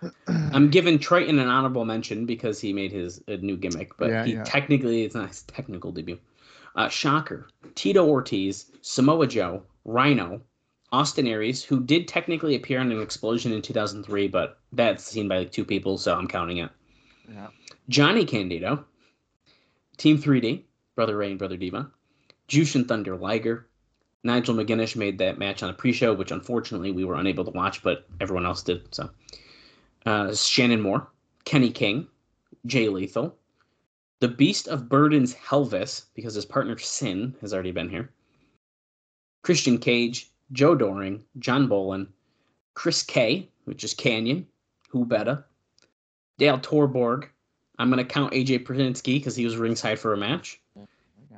I'm giving Trytan an honorable mention because he made his a new gimmick, but Yeah, he yeah. technically it's not his technical debut. Uh, Shocker, Tito Ortiz, Samoa Joe, Rhino, Austin Aries, who did technically appear on an explosion in 2003, but that's seen by like two people, so I'm counting it. yeah. Johnny Candido, Team 3D, Brother Ray and Brother Diva, Jushin Thunder Liger, Nigel McGuinness made that match on a pre-show, which unfortunately we were unable to watch, but everyone else did. So, uh, Shannon Moore, Kenny King, Jay Lethal, the Beast of Burdens Helvis, because his partner Sin has already been here. Christian Cage, Joe Doering, John Bolin, Chris K, which is Kanyon, who better, Dale Torborg. I'm gonna count AJ Pierzynski because he was ringside for a match.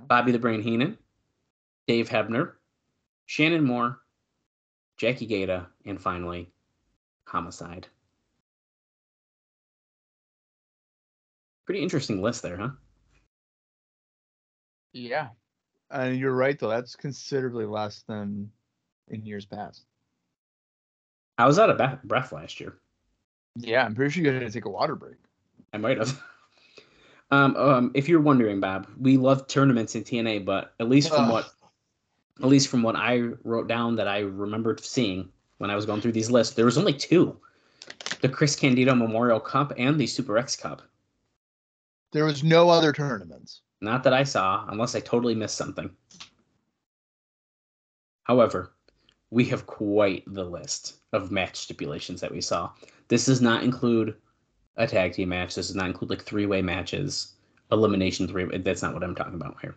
Bobby the Brain Heenan, Dave Hebner, Shannon Moore, Jackie Gayda, and finally, Homicide. Pretty interesting list there, huh? Yeah. And you're right though. That's considerably less than in years past. I was out of ba- breath last year. Yeah, I'm pretty sure you had to take a water break. I might have. Um, um, if you're wondering, Bob, we love tournaments in TNA, but at least from Ugh. what, at least from what I wrote down that I remembered seeing when I was going through these lists, there was only two: the Chris Candido Memorial Cup and the Super X Cup. There was no other tournaments. Not that I saw, unless I totally missed something. However, we have quite the list of match stipulations that we saw. This does not include a tag team match. This does not include like three way matches, elimination three. That's not what I'm talking about here.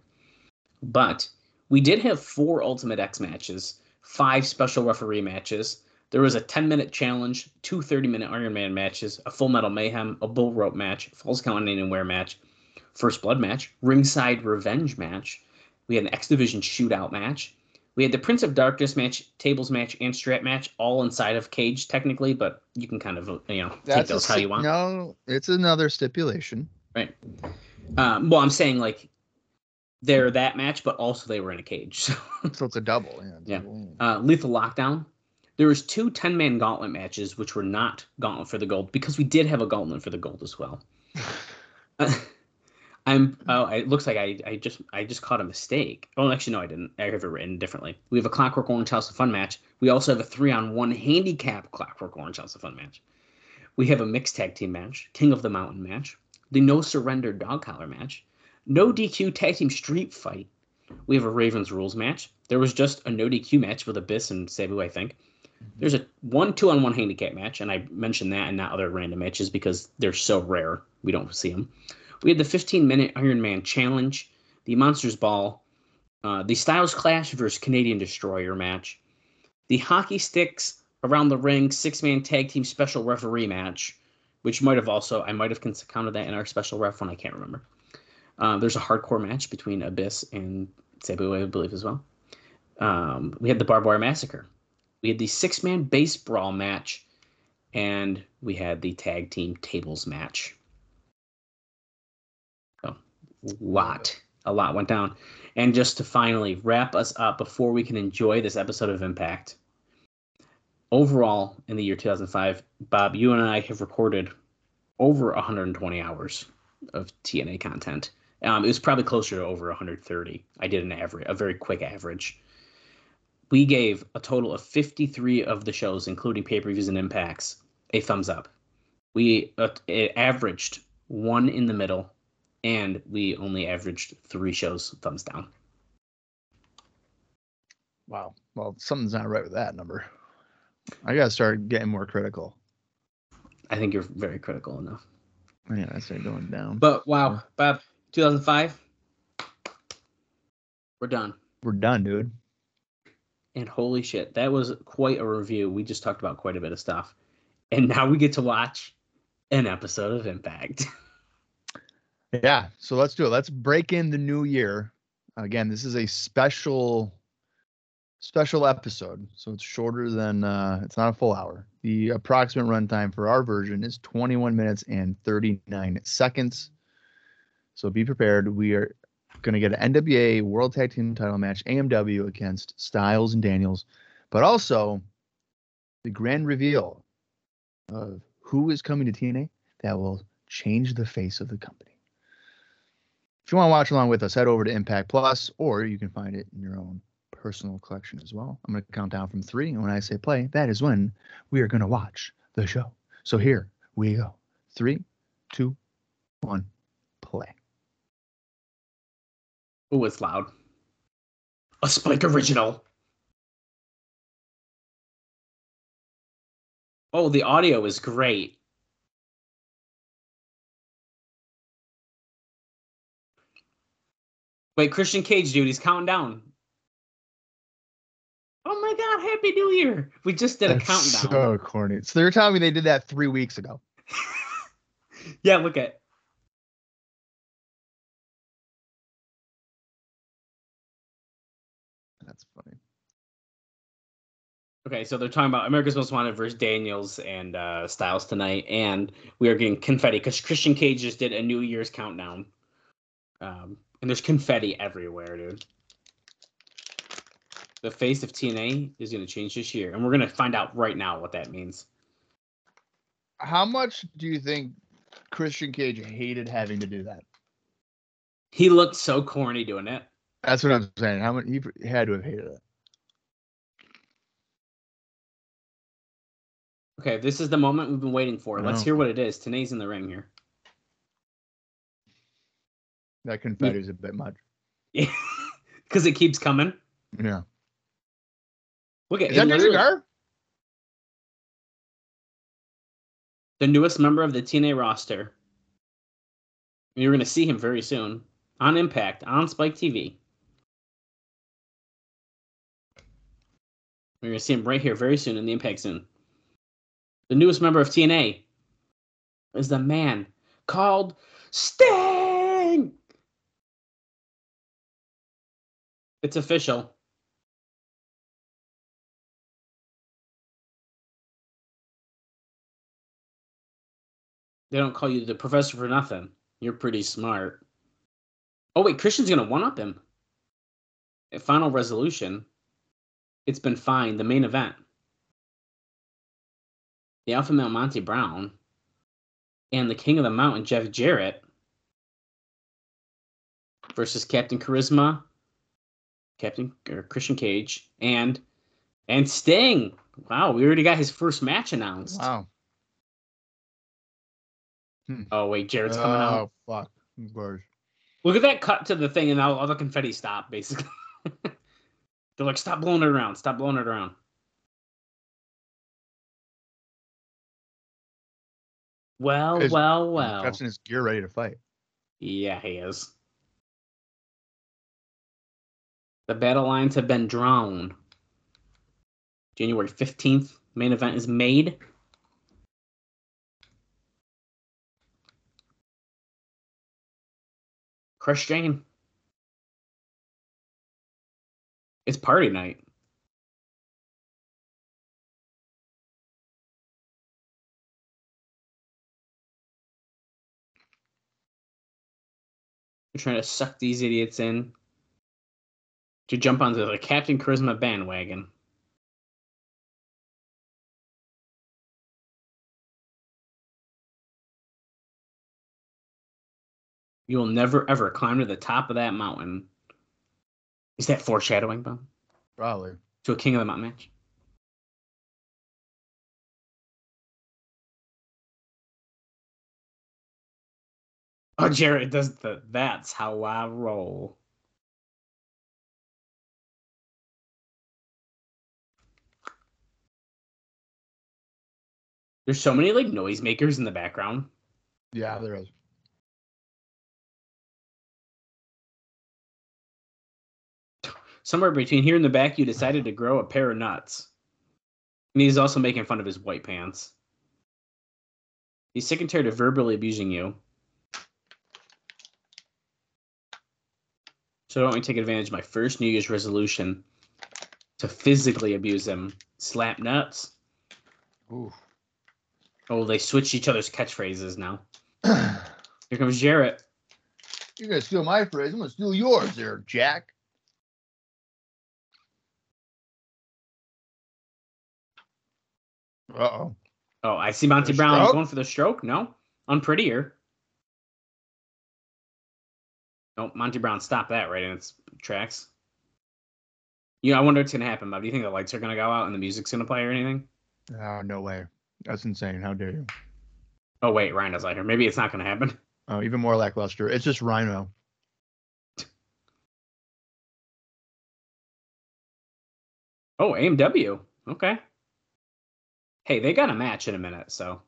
But We did have four Ultimate X matches, five special referee matches. There was a 10 minute challenge, two 30 minute Iron Man matches, a Full Metal Mayhem, a Bull Rope match, Falls Count Anywhere match, First Blood match, Ringside Revenge match. We had an X Division shootout match. We had the Prince of Darkness match, tables match, and strap match, all inside of cage technically, but you can kind of you know take That's a those how you want. No, it's another stipulation. Right. Um, well, I'm saying like they're that match, but also they were in a cage. So So it's a double. Yeah. Yeah. uh, Lethal Lockdown. There was two 10 man gauntlet matches, which were not gauntlet for the gold because we did have a gauntlet for the gold as well. I'm oh it looks like I, I just I just caught a mistake. Oh actually no I didn't. I have it written differently. We have a Clockwork Orange House of Fun match. We also have a three on one handicap Clockwork Orange House of Fun match. We have a mixed tag team match, King of the Mountain match, the No Surrender dog collar match, no DQ tag team street fight. We have a Ravens rules match. There was just a no DQ match with Abyss and Sabu, I think. There's a one two on one handicap match, and I mentioned that and not other random matches because they're so rare. We don't see them. We had the 15 minute Iron Man challenge, the Monsters Ball, uh, the Styles Clash versus Canadian Destroyer match, the hockey sticks around the ring six man tag team special referee match, which might have also I might have counted that in our special ref one. I can't remember. Uh, there's a hardcore match between Abyss and Sabu, I believe, as well. Um, we had the Barbed Wire Massacre. We had the six man base brawl match, and we had the tag team tables match. So, lot, a lot went down. And just to finally wrap us up before we can enjoy this episode of Impact, overall in the year 2005, Bob, you and I have recorded over 120 hours of TNA content. Um, it was probably closer to over 130. I did an average, a very quick average. We gave a total of 53 of the shows, including pay per views and impacts, a thumbs up. We uh, it averaged one in the middle, and we only averaged three shows thumbs down. Wow. Well, something's not right with that number. I gotta start getting more critical. I think you're very critical enough. Yeah, I start going down. But wow, Bob, 2005, we're done. We're done, dude. And holy shit, that was quite a review. We just talked about quite a bit of stuff. And now we get to watch an episode of Impact. Yeah. So let's do it. Let's break in the new year. Again, this is a special special episode. So it's shorter than uh it's not a full hour. The approximate runtime for our version is 21 minutes and 39 seconds. So be prepared. We are going to get an NWA World Tag Team title match, AMW against Styles and Daniels, but also the grand reveal of who is coming to TNA that will change the face of the company. If you want to watch along with us, head over to Impact Plus, or you can find it in your own personal collection as well. I'm going to count down from three, and when I say play, that is when we are going to watch the show. So here we go. Three, two, one, play. Oh, it's loud. A Spike original. Oh, the audio is great. Wait, Christian Cage, dude, he's counting down. Oh my god, Happy New Year! We just did a That's countdown. So corny. So they're telling me they did that three weeks ago. Yeah, look at. Okay, so they're talking about America's Most Wanted versus Daniels and uh, Styles tonight, and we are getting confetti because Christian Cage just did a New Year's countdown, um, and there's confetti everywhere, dude. The face of TNA is going to change this year, and we're going to find out right now what that means. How much do you think Christian Cage hated having to do that? He looked so corny doing it. That's what I'm saying. How much he had to have hated it. Okay, this is the moment we've been waiting for. Let's oh. hear what it is. Tenay's in the ring here. That confetti is a bit much. Because it keeps coming. Yeah. Look at Is that it your literally- cigar? the newest member of the TNA roster. You're going to see him very soon on Impact on Spike TV. We're gonna see him right here very soon in the Impact Zone. The newest member of TNA is the man called Sting. It's official. They don't call you the professor for nothing. You're pretty smart. Oh wait, Christian's gonna one up him. Final resolution, it's been fine. The main event. The Alpha Male Monty Brown and the King of the Mountain, Jeff Jarrett, versus Captain Charisma, Captain or Christian Cage, and and Sting. Wow, we already got his first match announced. Wow. Hmm. Oh wait, Jarrett's coming oh, out. Oh fuck. Of course. Look at that cut to the thing, and all, all the confetti stop. Basically, they're like, "Stop blowing it around! Stop blowing it around!" Well, well, well. Jeff's in his gear ready to fight. Yeah, he is. The battle lines have been drawn. January 15th, main event is made. Crush Jane. It's party night. Trying to suck these idiots in to jump onto the Captain Charisma bandwagon. You will never ever climb to the top of that mountain. Is that foreshadowing, Bob? Probably. To a King of the Mountain match? Oh, Jarrett does the that's how I roll. There's so many like noisemakers in the background. Yeah, there is. Somewhere between here and the back, you decided to grow a pair of nuts. And he's also making fun of his white pants. He's sick and tired of verbally abusing you. So don't we take advantage of my first New Year's resolution to physically abuse him? Slap nuts. Ooh. Oh, they switched each other's catchphrases now. Here comes Jarrett. You're gonna steal my phrase. I'm gonna steal yours there, Jack. Uh oh. Oh, I see Monty Brown stroke? going for the stroke. No, unprettier. No, Monty Brown stopped that right in its tracks. You know, I wonder what's gonna happen, Bob. Do you think the lights are gonna go out and the music's gonna play or anything? Oh, no way. That's insane. How dare you? Oh wait, Rhino's does like. Maybe it's not gonna happen. Oh, even more lackluster. It's just Rhino. Oh, AMW. Okay. Hey, they got a match in a minute, so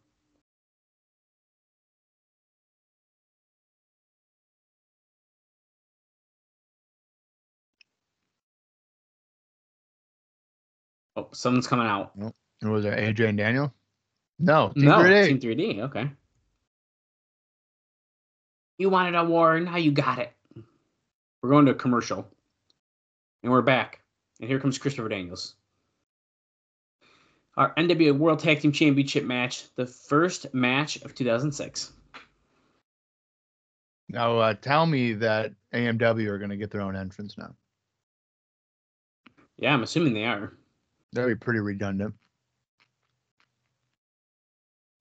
oh, someone's coming out. And was it AJ and Daniel? No, Team No, 3D. Team 3D. Okay. You wanted a war, now you got it. We're going to a commercial, and we're back. And here comes Christopher Daniels. Our NWA World Tag Team Championship match, the first match of 2006. Now, uh, tell me that AMW are gonna get their own entrance now. Yeah, I'm assuming they are. That'd be pretty redundant.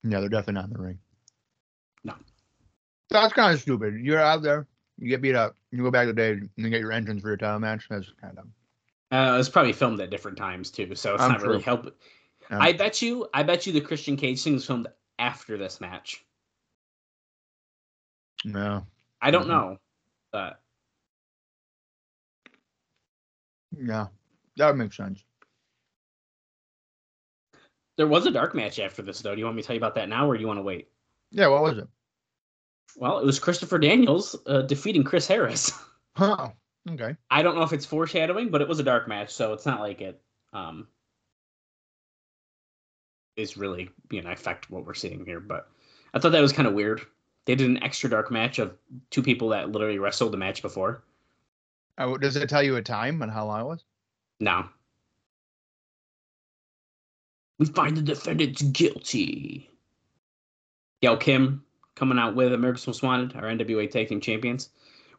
Yeah, they're definitely not in the ring. No. That's kind of stupid. You're out there, you get beat up, you go back to the day and you get your entrance for your title match. That's kind of. Uh, it was probably filmed at different times too, so it's I'm not really true. help. Um, I bet you, I bet you, the Christian Cage thing was filmed after this match. No. I don't Mhm. know, but Yeah. That would make sense. There was a dark match after this, though. Do you want me to tell you about that now, or do you want to wait? Yeah, what was it? Well, it was Christopher Daniels uh, defeating Chris Harris. oh, Okay. I don't know if it's foreshadowing, but it was a dark match, so it's not like it. Um, is really you know affect what we're seeing here. But I thought that was kind of weird. They did an extra dark match of two people that literally wrestled the match before. Oh, does it tell you a time and how long it was? No. We find the defendants guilty. Gail Kim coming out with America's Most Wanted, our NWA Tag Team Champions.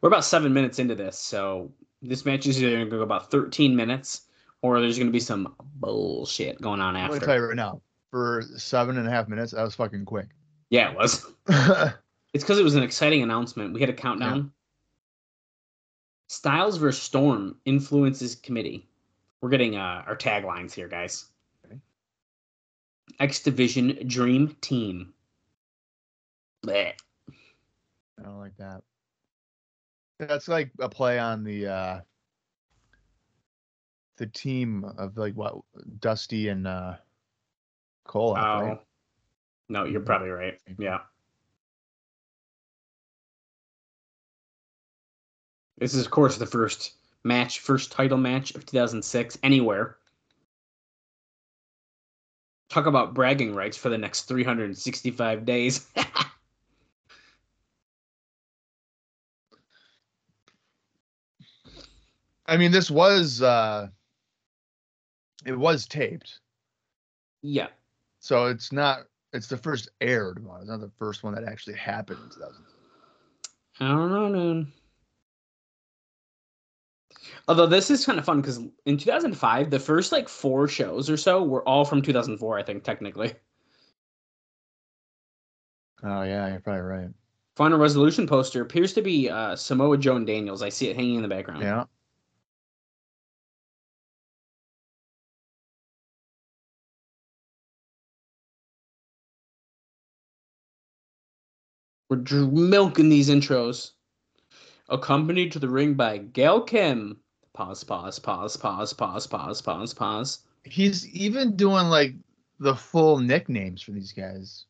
We're about seven minutes into this, so this match is either going to go about 13 minutes or there's going to be some bullshit going on I'm after. gonna tell you right now. For seven and a half minutes, that was fucking quick. Yeah, it was. It's because it was an exciting announcement. We had a countdown. Styles versus Storm influences committee. We're getting uh, our taglines here, guys. X Division Dream Team. Blech. I don't like that. That's like a play on the uh the team of like what Dusty and uh Cole. Oh. right? No, you're Mhm. probably right. Yeah. This is, of course, the first match, first title match of 2006 anywhere. Talk about bragging rights for the next 365 days. I mean, this was uh it was taped, yeah. so it's not. It's the first aired one. It's not the first one that actually happened in 2000. I don't know, dude. Although this is kind of fun because in 2005, the first like four shows or so were all from 2004, I think, technically. Oh yeah, you're probably right. Final resolution poster appears to be uh, Samoa Joe and Daniels. I see it hanging in the background. Yeah. We're milking these intros. Accompanied to the ring by Gail Kim. Pause, pause, pause, pause, pause, pause, pause, pause. He's even doing like the full nicknames for these guys.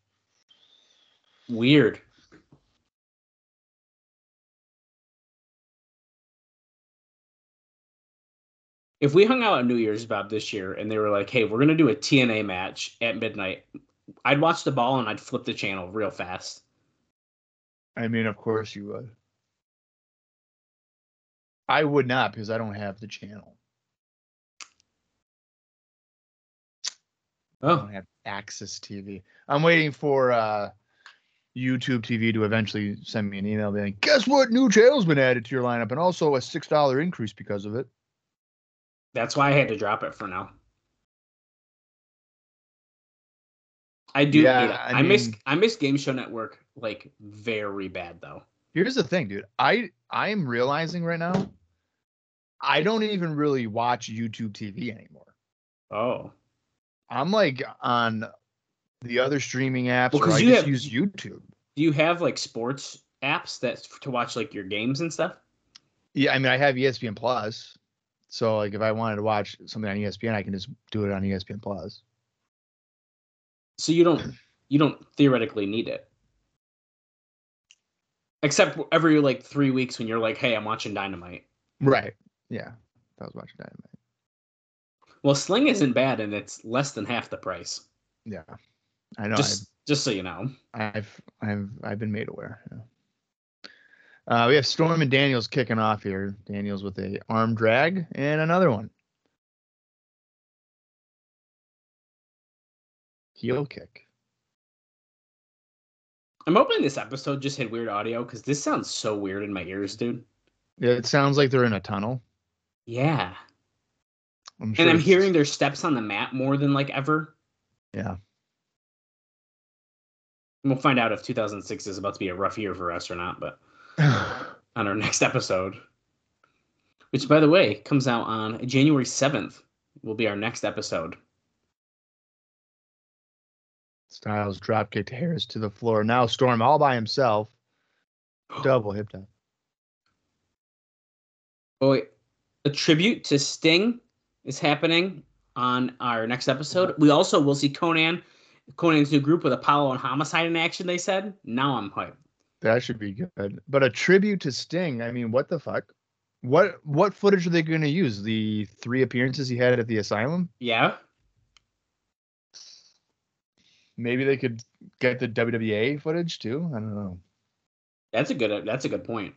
Weird. If we hung out at New Year's, Bob, this year, and they were like, hey, we're going to do a TNA match at midnight, I'd watch the ball and I'd flip the channel real fast. I mean, of course you would. I would not because I don't have the channel. I Oh, don't have access TV. I'm waiting for uh, YouTube TV to eventually send me an email being, guess what? New channel's been added to your lineup, and also a six dollar increase because of it. that's why I had to drop it for now. I do. Yeah, Yeah, I I, miss I miss Game Show Network like very bad though. Here's the thing, dude. I I'm realizing right now, I don't even really watch YouTube TV anymore. Oh, I'm like on the other streaming apps, Well, or 'cause I you just have- use YouTube. do you have like sports apps that to watch like your games and stuff? Yeah, I mean, I have ESPN Plus, so like if I wanted to watch something on ESPN, I can just do it on ESPN Plus. So you don't you don't theoretically need it. Except every like three weeks when you're like, hey, I'm watching Dynamite. Right. Yeah. I was watching Dynamite. Well, Sling isn't bad and it's less than half the price. Yeah. I know. just just so you know. I've, I've I've I've been made aware. Yeah. Uh, we have Storm and Daniels kicking off here. Daniels with a arm drag and another one. Heel kick. I'm hoping this episode just had weird audio because this sounds so weird in my ears, dude. Yeah, it sounds like they're in a tunnel. Yeah. I'm sure And I'm hearing their steps on the mat more than like ever. Yeah. And we'll find out if 2006 is about to be a rough year for us or not, but on our next episode, which by the way comes out on January 7th, will be our next episode. Styles drop kicked Harris to the floor. Now Storm all by himself. Double hip tap. Oh, wait. A tribute to Sting is happening on our next episode. We also will see Konnan, Konnan's new group with Apollo and Homicide in action. They said. Now I'm hyped. That should be good. But a tribute to Sting. I mean, what the fuck? What what footage are they going to use? The three appearances he had at the asylum? Yeah. Maybe they could get the WWA footage too. I don't know. That's a good. That's a good point.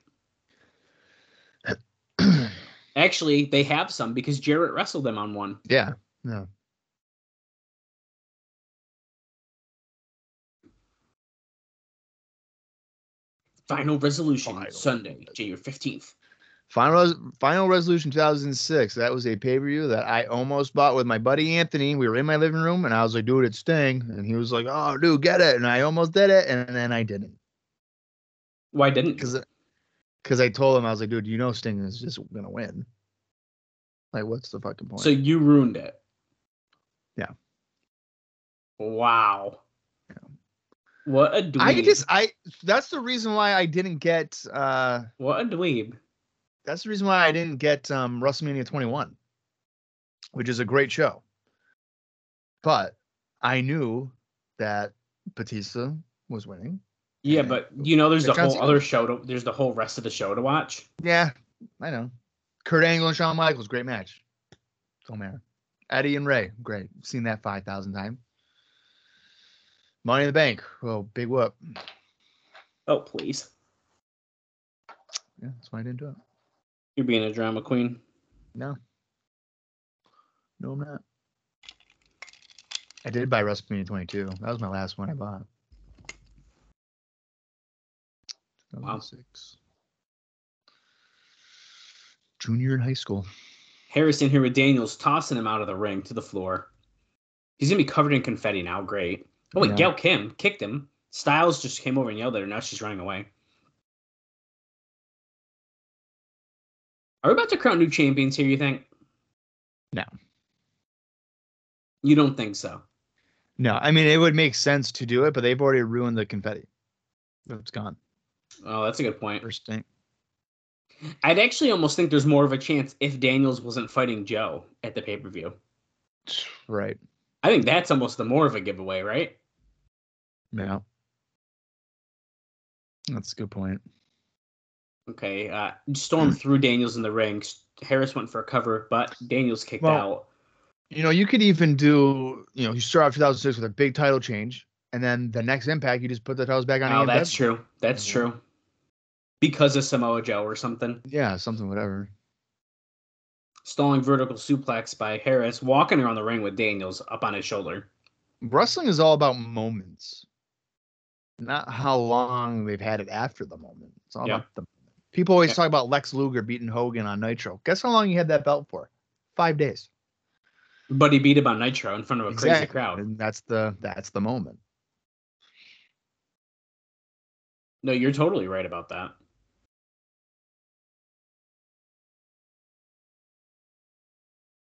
Actually, they have some because Jarrett wrestled them on one. yeah, no. Final resolution Final. Sunday, January fifteenth. Final Final Resolution 2006. That was a pay per view that I almost bought with my buddy Anthony. We were in my living room, and I was like, "Dude, it's Sting," and he was like, "Oh, dude, get it!" And I almost did it, and then I didn't Why didn't? because because I told him I was like, "Dude, you know Sting is just gonna win." Like, what's the fucking point? So you ruined it. Yeah. Wow. What a dweeb. I just I that's the reason why I didn't get uh what a dweeb. That's the reason why I didn't get um WrestleMania 21, which is a great show. But I knew that Batista was winning. Yeah, but you know, there's the whole Cena. other show. To, there's the whole rest of the show to watch. Yeah, I know. Kurt Angle and Shawn Michaels, great match. Don't matter. Eddie and Ray, great. Seen that 5,000 times. Money in the Bank, oh, big whoop. Oh, please. Yeah, that's why I didn't do it. You're being a drama queen. No. No, I'm not. I did buy WrestleMania 22. That was my last one I bought. Wow. 2006. Junior in high school. Harrison here with Daniels tossing him out of the ring to the floor. He's gonna be covered in confetti now. Great. Oh wait, Yeah. Gail Kim kicked him. Styles just came over and yelled at her. Now she's running away. Are we about to crown new champions here? You think? No. You don't think so? No, I mean, it would make sense to do it, but they've already ruined the confetti. It's gone. Oh, that's a good point. First thing. I'd actually almost think there's more of a chance if Daniels wasn't fighting Joe at the pay per view. Right. I think that's almost the more of a giveaway, right? Yeah. That's a good point. Okay. Uh, Storm threw Daniels in the ring. Harris went for a cover, but Daniels kicked Well, out. You know, you could even do, you know, you start off 2006 with a big title change, and then the next impact, you just put the titles back on. Oh, AEW. that's true. That's Mhm. true. Because of Samoa Joe or something. Yeah, something, whatever. Stalling vertical suplex by Harris, walking around the ring with Daniels up on his shoulder. Wrestling is all about moments, not how long they've had it after the moment. It's all Yeah. about the People always talk about Lex Luger beating Hogan on Nitro. Guess how long he had that belt for? Five days. But he beat him on Nitro in front of a crazy crowd. And that's the that's the moment. No, you're totally right about that.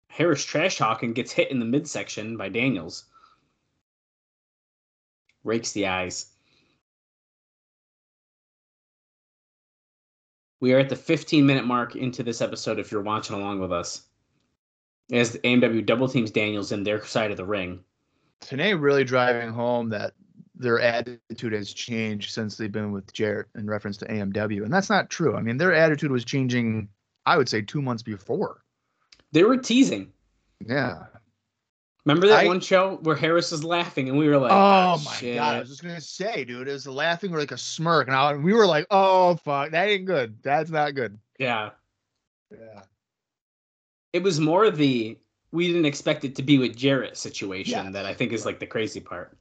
Harris trash talking gets hit in the midsection by Daniels. Rakes the eyes. We are at the 15 minute mark into this episode if you're watching along with us. As AMW double teams Daniels in their side of the ring. Today really driving home that their attitude has changed since they've been with Jarrett in reference to AMW. And that's not true. I mean, their attitude was changing, I would say, two months before. They were teasing. Yeah. Remember that I- one show where Harris was laughing and we were like, oh "Ah, my shit." god! I was just gonna say, dude, it was laughing or like a smirk, and, I, and we were like, "Oh fuck, that ain't good. That's not good." Yeah. Yeah, It was more the we didn't expect it to be with Jarrett situation that I think is like the crazy part.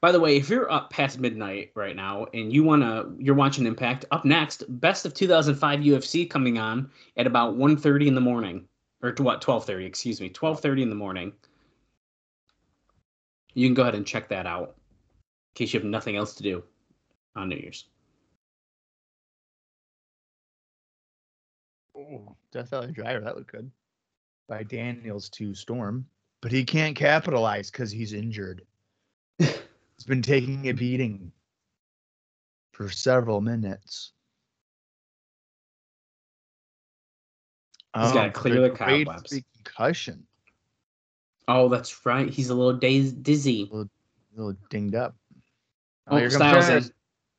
By the way, if you're up past midnight right now and you wanna you're watching Impact, up next, best of 2005 UFC coming on at about 1:30 in the morning, or to what 12:30? Excuse me, 12:30 in the morning. You can go ahead and check that out in case you have nothing else to do on New Year's. Ooh, Death Valley Driver, that looked good. By Daniels to Storm, but he can't capitalize because he's injured. he's been taking a beating for several minutes. He's Oh, clear the cobwebs. Concussion, Oh, that's right. He's a little dazed, dizzy. a little dinged up. Oh, here comes Styles Harris. in.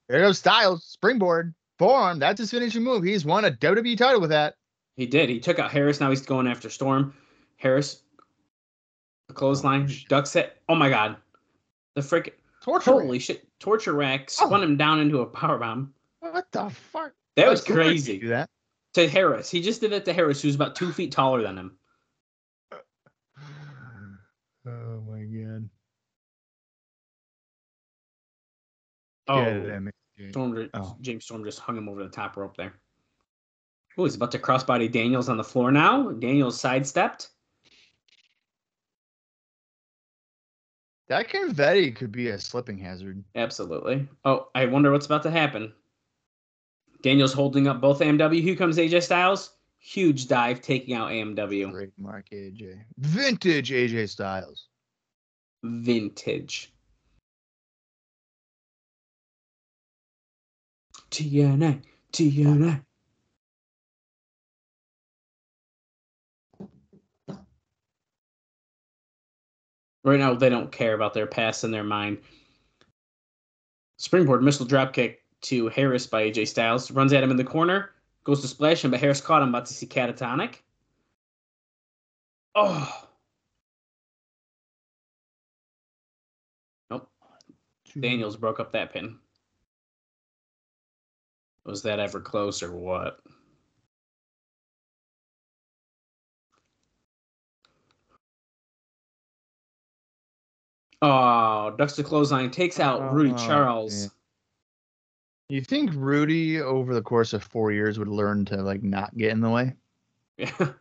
There goes Styles, springboard, forearm. That's his finishing move. He's won a WWE title with that. He did. He took out Harris. Now he's going after Storm. Harris, the clothesline, Oh, shit. ducks it. Oh my God. The frick Torture. holy shit torture rack oh. spun him down into a power bomb. What the fuck? That was Of crazy. Do that. To Harris. He just did it to Harris, who's about two feet taller than him. Oh my god. Oh, Get it, MJ. Storm Oh. James Storm just hung him over the top rope there. Oh, he's about to crossbody Daniels on the floor now. Daniels sidestepped. That confetti could be a slipping hazard. Absolutely. Oh, I wonder what's about to happen. Daniels holding up both AMW. Here comes AJ Styles. Huge dive taking out AMW. Great Mark AJ. Vintage AJ Styles. Vintage. TNA. TNA. Right now, they don't care about their past in their mind. Springboard missile dropkick to Harris by AJ Styles. Runs at him in the corner. Goes to splash him, but Harris caught him. About to see catatonic. Oh. Nope. Daniels broke up that pin. Was that ever close or what? Oh, ducks the clothesline, takes out oh, Rudy Oh, Charles. You think Rudy over the course of four years would learn to like not get in the way? Yeah.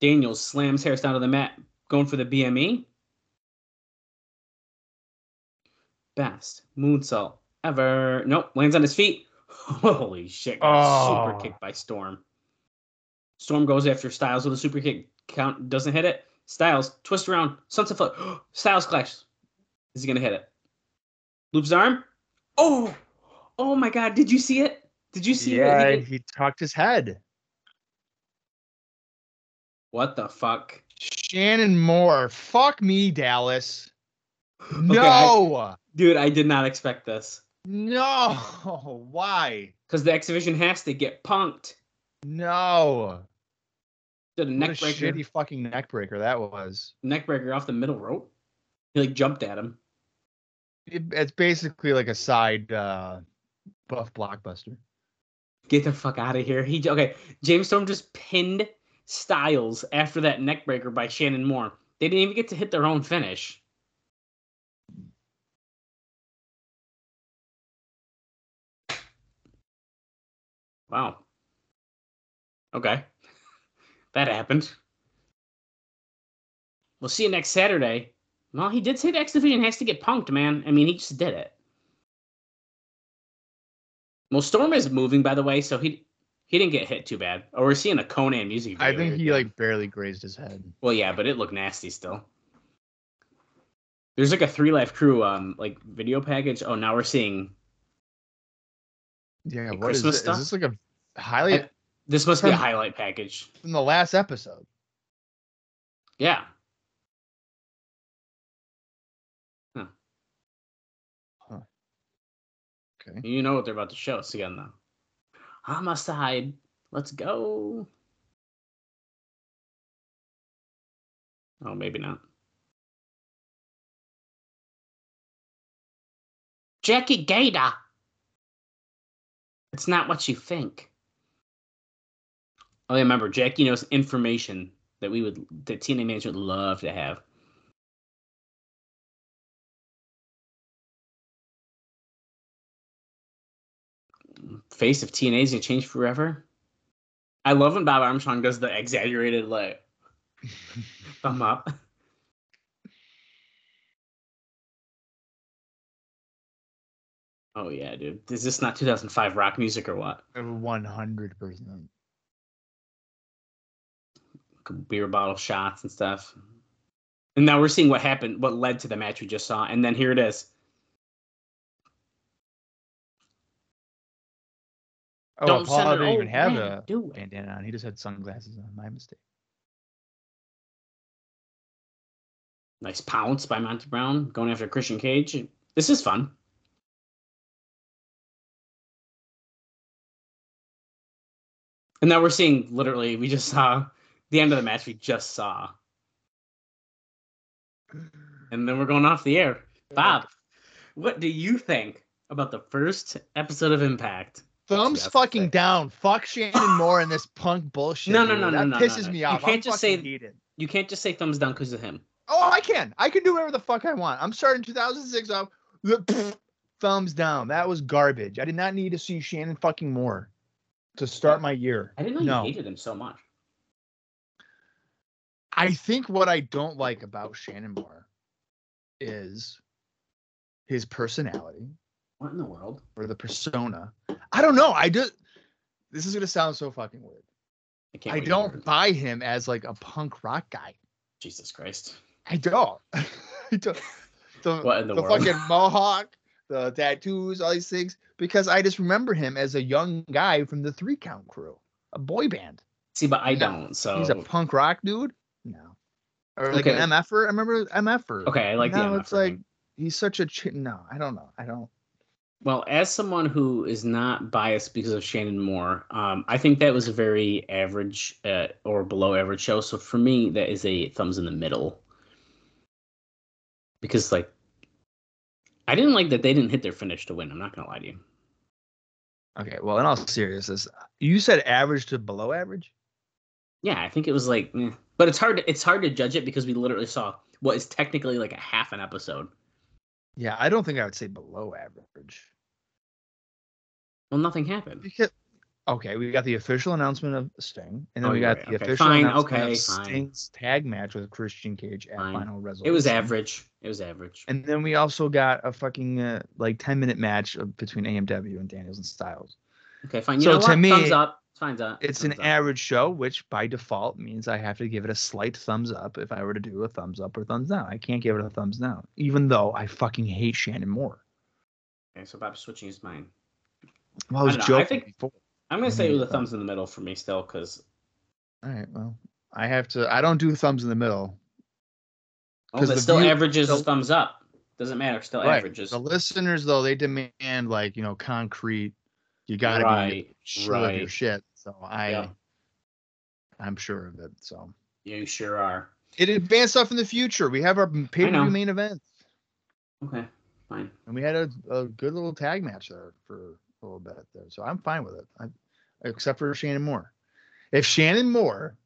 Daniels slams Harris down to the mat, going for the BME. Best moonsault ever. Nope, lands on his feet. Holy shit! got Super Oh. kick by Storm. Storm goes after Styles with a super kick. Count doesn't hit it. Styles twist around. Sunset flip. Styles clash. Is he gonna hit it? Loops arm. Oh, oh my God! Did you see it? Did you see yeah, it? He he tucked his head. What the fuck? Shannon Moore. Fuck me, Dallas. I- No. Dude, I did not expect this. No. Why? Because the X Division has to get punked. No. Did a What neck a breaker, shitty fucking neck breaker that was. neck breaker off the middle rope. He like jumped at him. It, it's basically like a side uh, buff blockbuster. Get the fuck out of here. He okay. James Storm just pinned Styles after that neck breaker by Shannon Moore. They didn't even get to hit their own finish. Wow. Okay. That happened. We'll see you next Saturday. Well, he did say the X Division has to get punked, man. I mean, he just did it. Well, Storm is moving, by the way, so he he didn't get hit too bad. Oh, we're seeing a Konnan music video. I think he like barely grazed his head. Well, yeah, but it looked nasty still. There's like a three Live Kru um like video package. Oh, now we're seeing Yeah, what is Christmas this? stuff? Is this like a highlight I- this must be a highlight package. from the last episode? Yeah. Okay. You know what they're about to show us again though. Homicide. Let's go. Oh, maybe not. Jackie Gayda. It's not what you think. Oh, yeah, remember, Jackie knows information that we would, that TNA management would love to have. Face of TNA is gonna change forever. I love when Bob Armstrong does the exaggerated like thumb up. Oh yeah, dude. Is this not 2005 rock music or what? One hundred percent. Beer bottle shots and stuff. And now we're seeing what happened, what led to the match we just saw, and then here it is. Oh, Don't Paul didn't even have a bandana on. He just had sunglasses on. My mistake. Nice pounce by Monty Brown going after Christian Cage. This is fun. And now we're seeing literally, we just saw the end of the match we just saw. and then we're going off the air. Bob, what do you think about the first episode of Impact? Thumbs Yes, fucking down. Fuck Shannon Moore and this punk bullshit. No, no, dude. no, no, That no, no, pisses no. me You can't I'm just say- heated. You can't just say thumbs down because of him. Oh, I can. I can do whatever the fuck I want. I'm starting 2006 off. Thumbs down. That was garbage. I did not need to see Shannon fucking Moore to start my year. I didn't know no. you hated him so much. I think what I don't like about Shannon Moore is his personality What in the world? or the persona. I don't know. I just this is gonna sound so fucking weird. I can't. I don't hear buy him as like a punk rock guy. Jesus Christ. I don't. I don't. The, What in the the world? fucking mohawk, the tattoos, all these things, because I just remember him as a young guy from the Three Count Crew, a boy band. See, but I No, don't. So He's a punk rock dude. No, or like Okay. an MFer. I remember MFer. okay. I like now the. it's like thing. he's such a ch- no. I don't know. I don't. Well, as someone who is not biased because of Shannon Moore, um, I think that was a very average uh, or below average show. So for me, that is a thumbs in the middle. Because like, I didn't like that they didn't hit their finish to win. I'm not gonna lie to you. Okay. Well, in all seriousness, you said average to below average. Yeah, I think it was like, eh. but it's hard. To, it's hard to judge it because we literally saw what is technically like a half an episode. Yeah, I don't think I would say below average. Well, nothing happened. Because okay, we got the official announcement of Sting, and then Oh, we got right. the Okay, official fine, announcement okay, of fine. Sting's tag match with Christian Cage at Fine. Final Resolution. It was average. It was average. And then we also got a fucking uh, like ten minute match between AMW and Daniels and Styles. Okay, fine. You So know to what? me, thumbs up. Thumbs up. It's an up. average show, which by default means I have to give it a slight thumbs up if I were to do a thumbs up or thumbs down. I can't give it a thumbs down, even though I fucking hate Shannon Moore. Okay, so Bob's switching his mind. Well, I was I don't I joking think- before. I'm gonna say Mhm. with a thumbs in the middle for me still, because All right, well, I have to. I don't do thumbs in the middle. oh, but the still view- averages is thumbs up. Doesn't matter. Still Right. averages. The listeners, though, they demand like you know concrete. You got to be Right, sure of your shit. So I, Yeah. I'm sure of it. So You sure are. it advanced stuff in the future. We have our pay per view main events. Okay, fine. and we had a, a good little tag match there for a little bit there. So I'm fine with it. I, except for Shannon Moore. If Shannon Moore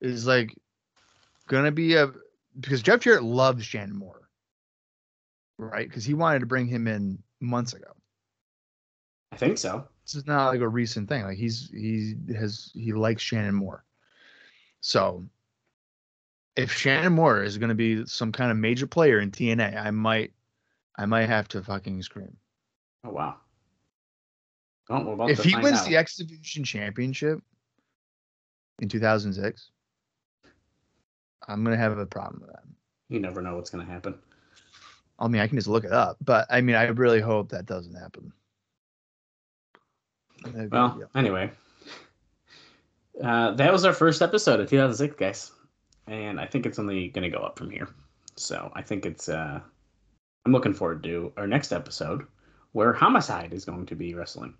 is like gonna be a because Jeff Jarrett loves Shannon Moore, right? Because he wanted to bring him in months ago. I think so. this is not like a recent thing. Like he's he has he likes Shannon Moore. So if Shannon Moore is going to be some kind of major player in TNA, I might I might have to fucking scream. Oh wow. Oh, If to he wins out. the X Division Championship in 2006, I'm going to have a problem with that. you never know what's gonna happen. I mean, I can just look it up, but I mean, I really hope that doesn't happen. That'd be- Well, yeah. anyway, uh, that was our first episode of 2006, guys, and I think it's only going to go up from here. So I think it's. Uh, I'm looking forward to our next episode, where Homicide is going to be wrestling.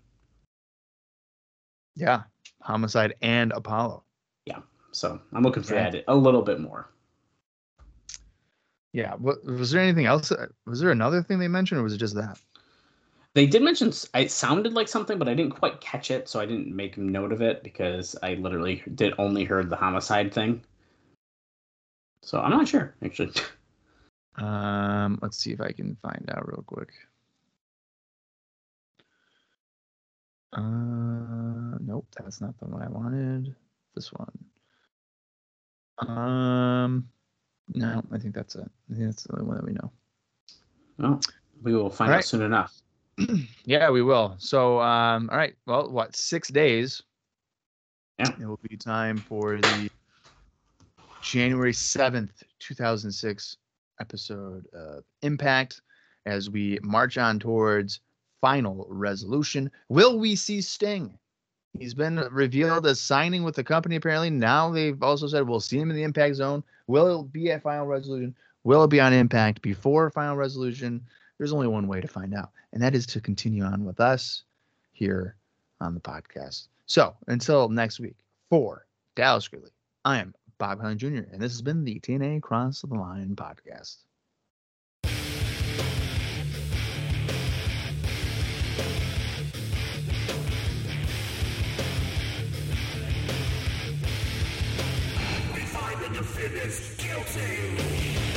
Yeah, Homicide and Apollo. Yeah, so I'm looking for Yeah. that a little bit more. Yeah. What was there anything else? uh, Was there another thing they mentioned, or was it just that? They did mention it sounded like something, but I didn't quite catch it, so I didn't make note of it because I literally did only heard the homicide thing. So I'm not sure actually. Um, let's see if I can find out real quick. Uh, nope, that's not the one I wanted. This one. Um, no, I think that's it. I think that's the only one that we know. Well, we will find out soon enough. Yeah, we will. So, um, all right. Well, what six days? Yeah. It will be time for the January seventh, two thousand six episode of Impact as we march on towards final resolution. Will we see Sting? He's been revealed as signing with the company apparently. Now they've also said we'll see him in the Impact Zone. Will it be at final resolution? Will it be on Impact before final resolution? There's only one way to find out, and that is to continue on with us here on the podcast. So until next week, for Dallas Gridley, I am Bob Colling Jr., and this has been the TNA Cross the Line podcast. We find the defendants guilty.